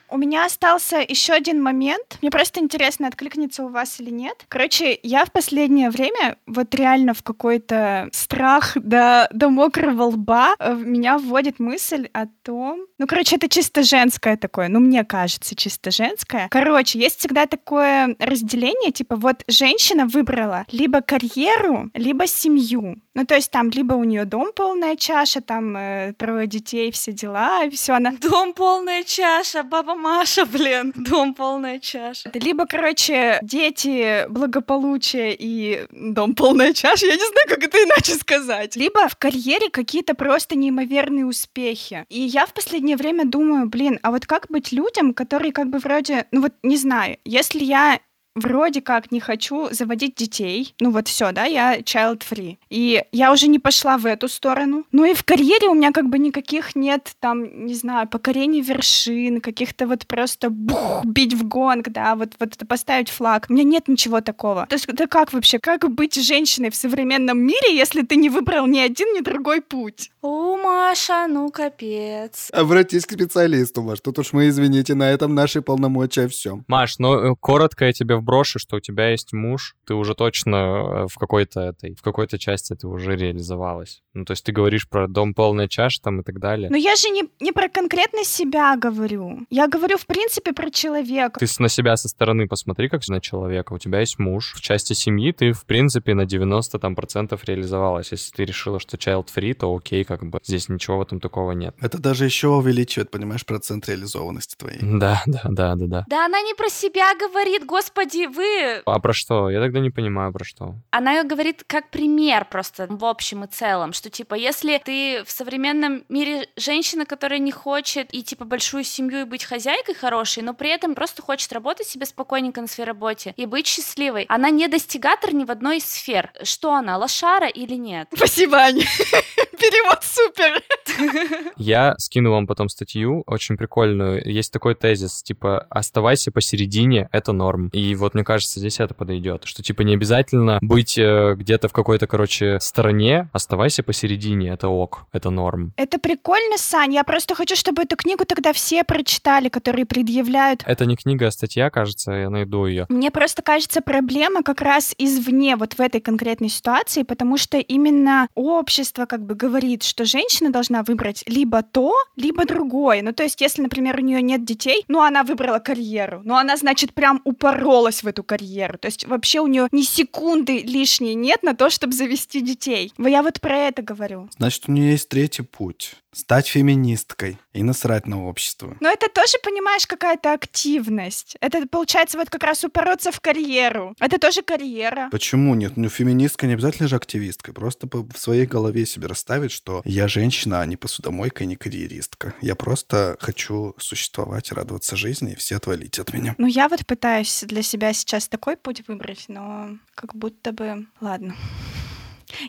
У меня остался еще один момент. Мне просто интересно, откликнется у вас или нет. Короче, я в последнее время вот реально в какой-то страх до, до мокрого лба э, меня вводит мысль о том... Ну, короче, это чисто женское такое. Ну, мне кажется, чисто женское. Короче, есть всегда такое разделение, типа вот женщина выбрала либо карьеру, либо семью. Ну, то есть там либо у нее дом полная чаша, там э, трое детей, все дела, и все она... Дом полная чаша, баба Маша, блин, дом полная чаша. Либо, короче, дети, благополучие и дом полная чаша, я не знаю, как это иначе сказать. Либо в карьере какие-то просто неимоверные успехи. И я в последнее время думаю, блин, а вот как быть людям, которые как бы вроде, ну вот не знаю, если я вроде как не хочу заводить детей. Ну вот все, да, я child-free. И я уже не пошла в эту сторону. Ну и в карьере у меня как бы никаких нет там, не знаю, покорений вершин, каких-то вот просто бух, бить в гонг, да, вот, вот поставить флаг. У меня нет ничего такого. То есть это как вообще, как быть женщиной в современном мире, если ты не выбрал ни один, ни другой путь? О, Маша, ну капец. Обратись к специалисту, Маш. Тут уж мы, извините, на этом наши полномочия все. Маш, ну коротко я тебе вброшу, что у тебя есть муж, ты уже точно э, в какой-то этой, в какой-то части ты уже реализовалась. Ну, то есть ты говоришь про дом полная чаша там и так далее. Но я же не, не про конкретно себя говорю. Я говорю, в принципе, про человека. Ты на себя со стороны посмотри, как на человека. У тебя есть муж. В части семьи ты, в принципе, на 90 там, процентов реализовалась. Если ты решила, что child-free, то окей, как бы здесь ничего в этом такого нет. Это даже еще увеличивает, понимаешь, процент реализованности твоей. Да, да, да, да, да. Да она не про себя говорит, господи, вы... А про что? Я тогда не понимаю, про что. Она говорит как пример просто в общем и целом, что типа если ты в современном мире женщина, которая не хочет и типа большую семью и быть хозяйкой хорошей, но при этом просто хочет работать себе спокойненько на своей работе и быть счастливой, она не достигатор ни в одной из сфер. Что она, лошара или нет? Спасибо, Аня. Перевод супер. Я скину вам потом статью, очень прикольную. Есть такой тезис, типа, оставайся посередине, это норм. И вот мне кажется, здесь это подойдет, что типа не обязательно быть э, где-то в какой-то, короче, стороне, оставайся посередине, это ок, это норм. Это прикольно, Сань, я просто хочу, чтобы эту книгу тогда все прочитали, которые предъявляют. Это не книга, а статья, кажется, я найду ее. Мне просто кажется проблема как раз извне, вот в этой конкретной ситуации, потому что именно общество как бы говорит, что женщина должна выбрать либо то, либо другое. Ну, то есть, если, например, у нее нет детей, ну, она выбрала карьеру, ну, она, значит, прям упоролась в эту карьеру. То есть, вообще у нее ни секунды лишней нет на то, чтобы завести детей. Я вот про это говорю. Значит, у нее есть третий путь стать феминисткой и насрать на общество. Но это тоже, понимаешь, какая-то активность. Это, получается, вот как раз упороться в карьеру. Это тоже карьера. Почему нет? Ну, феминистка не обязательно же активистка. Просто в своей голове себе расставить, что я женщина, а не посудомойка, не карьеристка. Я просто хочу существовать, радоваться жизни, и все отвалить от меня. Ну, я вот пытаюсь для себя сейчас такой путь выбрать, но как будто бы... Ладно.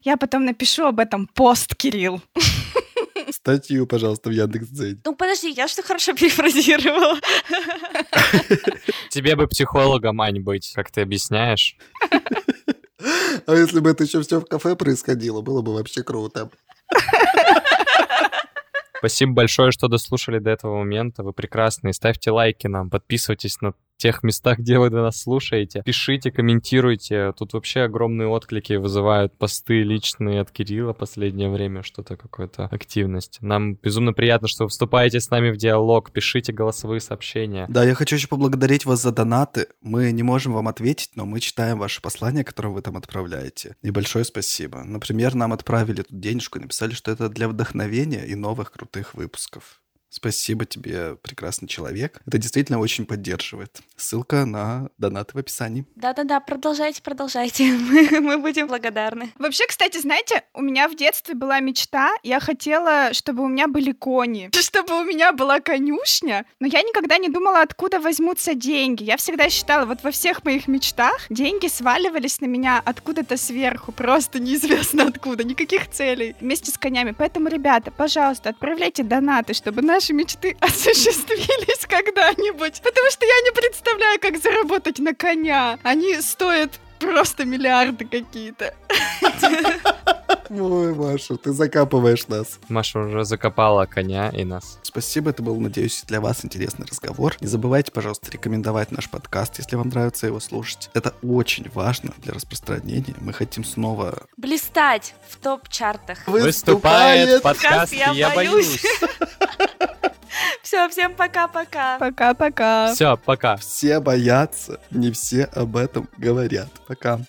Я потом напишу об этом пост, Кирилл. Статью, пожалуйста, в Яндекс.Дзен. Ну, подожди, я что хорошо перефразировала. Тебе бы психологом, Ань, быть, как ты объясняешь. А если бы это еще все в кафе происходило, было бы вообще круто. Спасибо большое, что дослушали до этого момента. Вы прекрасные. Ставьте лайки нам, подписывайтесь на тех местах, где вы нас слушаете. Пишите, комментируйте. Тут вообще огромные отклики вызывают посты личные от Кирилла последнее время, что-то какая-то активность. Нам безумно приятно, что вы вступаете с нами в диалог, пишите голосовые сообщения. Да, я хочу еще поблагодарить вас за донаты. Мы не можем вам ответить, но мы читаем ваши послания, которые вы там отправляете. И большое спасибо. Например, нам отправили тут денежку и написали, что это для вдохновения и новых крутых выпусков. Спасибо тебе, прекрасный человек. Это действительно очень поддерживает. Ссылка на донаты в описании. Да-да-да, продолжайте, продолжайте. Мы, мы будем благодарны. Вообще, кстати, знаете, у меня в детстве была мечта. Я хотела, чтобы у меня были кони, чтобы у меня была конюшня. Но я никогда не думала, откуда возьмутся деньги. Я всегда считала, вот во всех моих мечтах деньги сваливались на меня откуда-то сверху. Просто неизвестно откуда, никаких целей. Вместе с конями. Поэтому, ребята, пожалуйста, отправляйте донаты, чтобы наши наши мечты осуществились когда-нибудь. Потому что я не представляю, как заработать на коня. Они стоят просто миллиарды какие-то. Ой, Маша, ты закапываешь нас. Маша уже закопала коня и нас. Спасибо, это был, надеюсь, для вас интересный разговор. Не забывайте, пожалуйста, рекомендовать наш подкаст, если вам нравится его слушать. Это очень важно для распространения. Мы хотим снова... Блистать в топ-чартах. Выступает подкаст «Я, я боюсь». Все, всем пока-пока. Пока-пока. Все, пока. Все боятся, не все об этом говорят. Пока.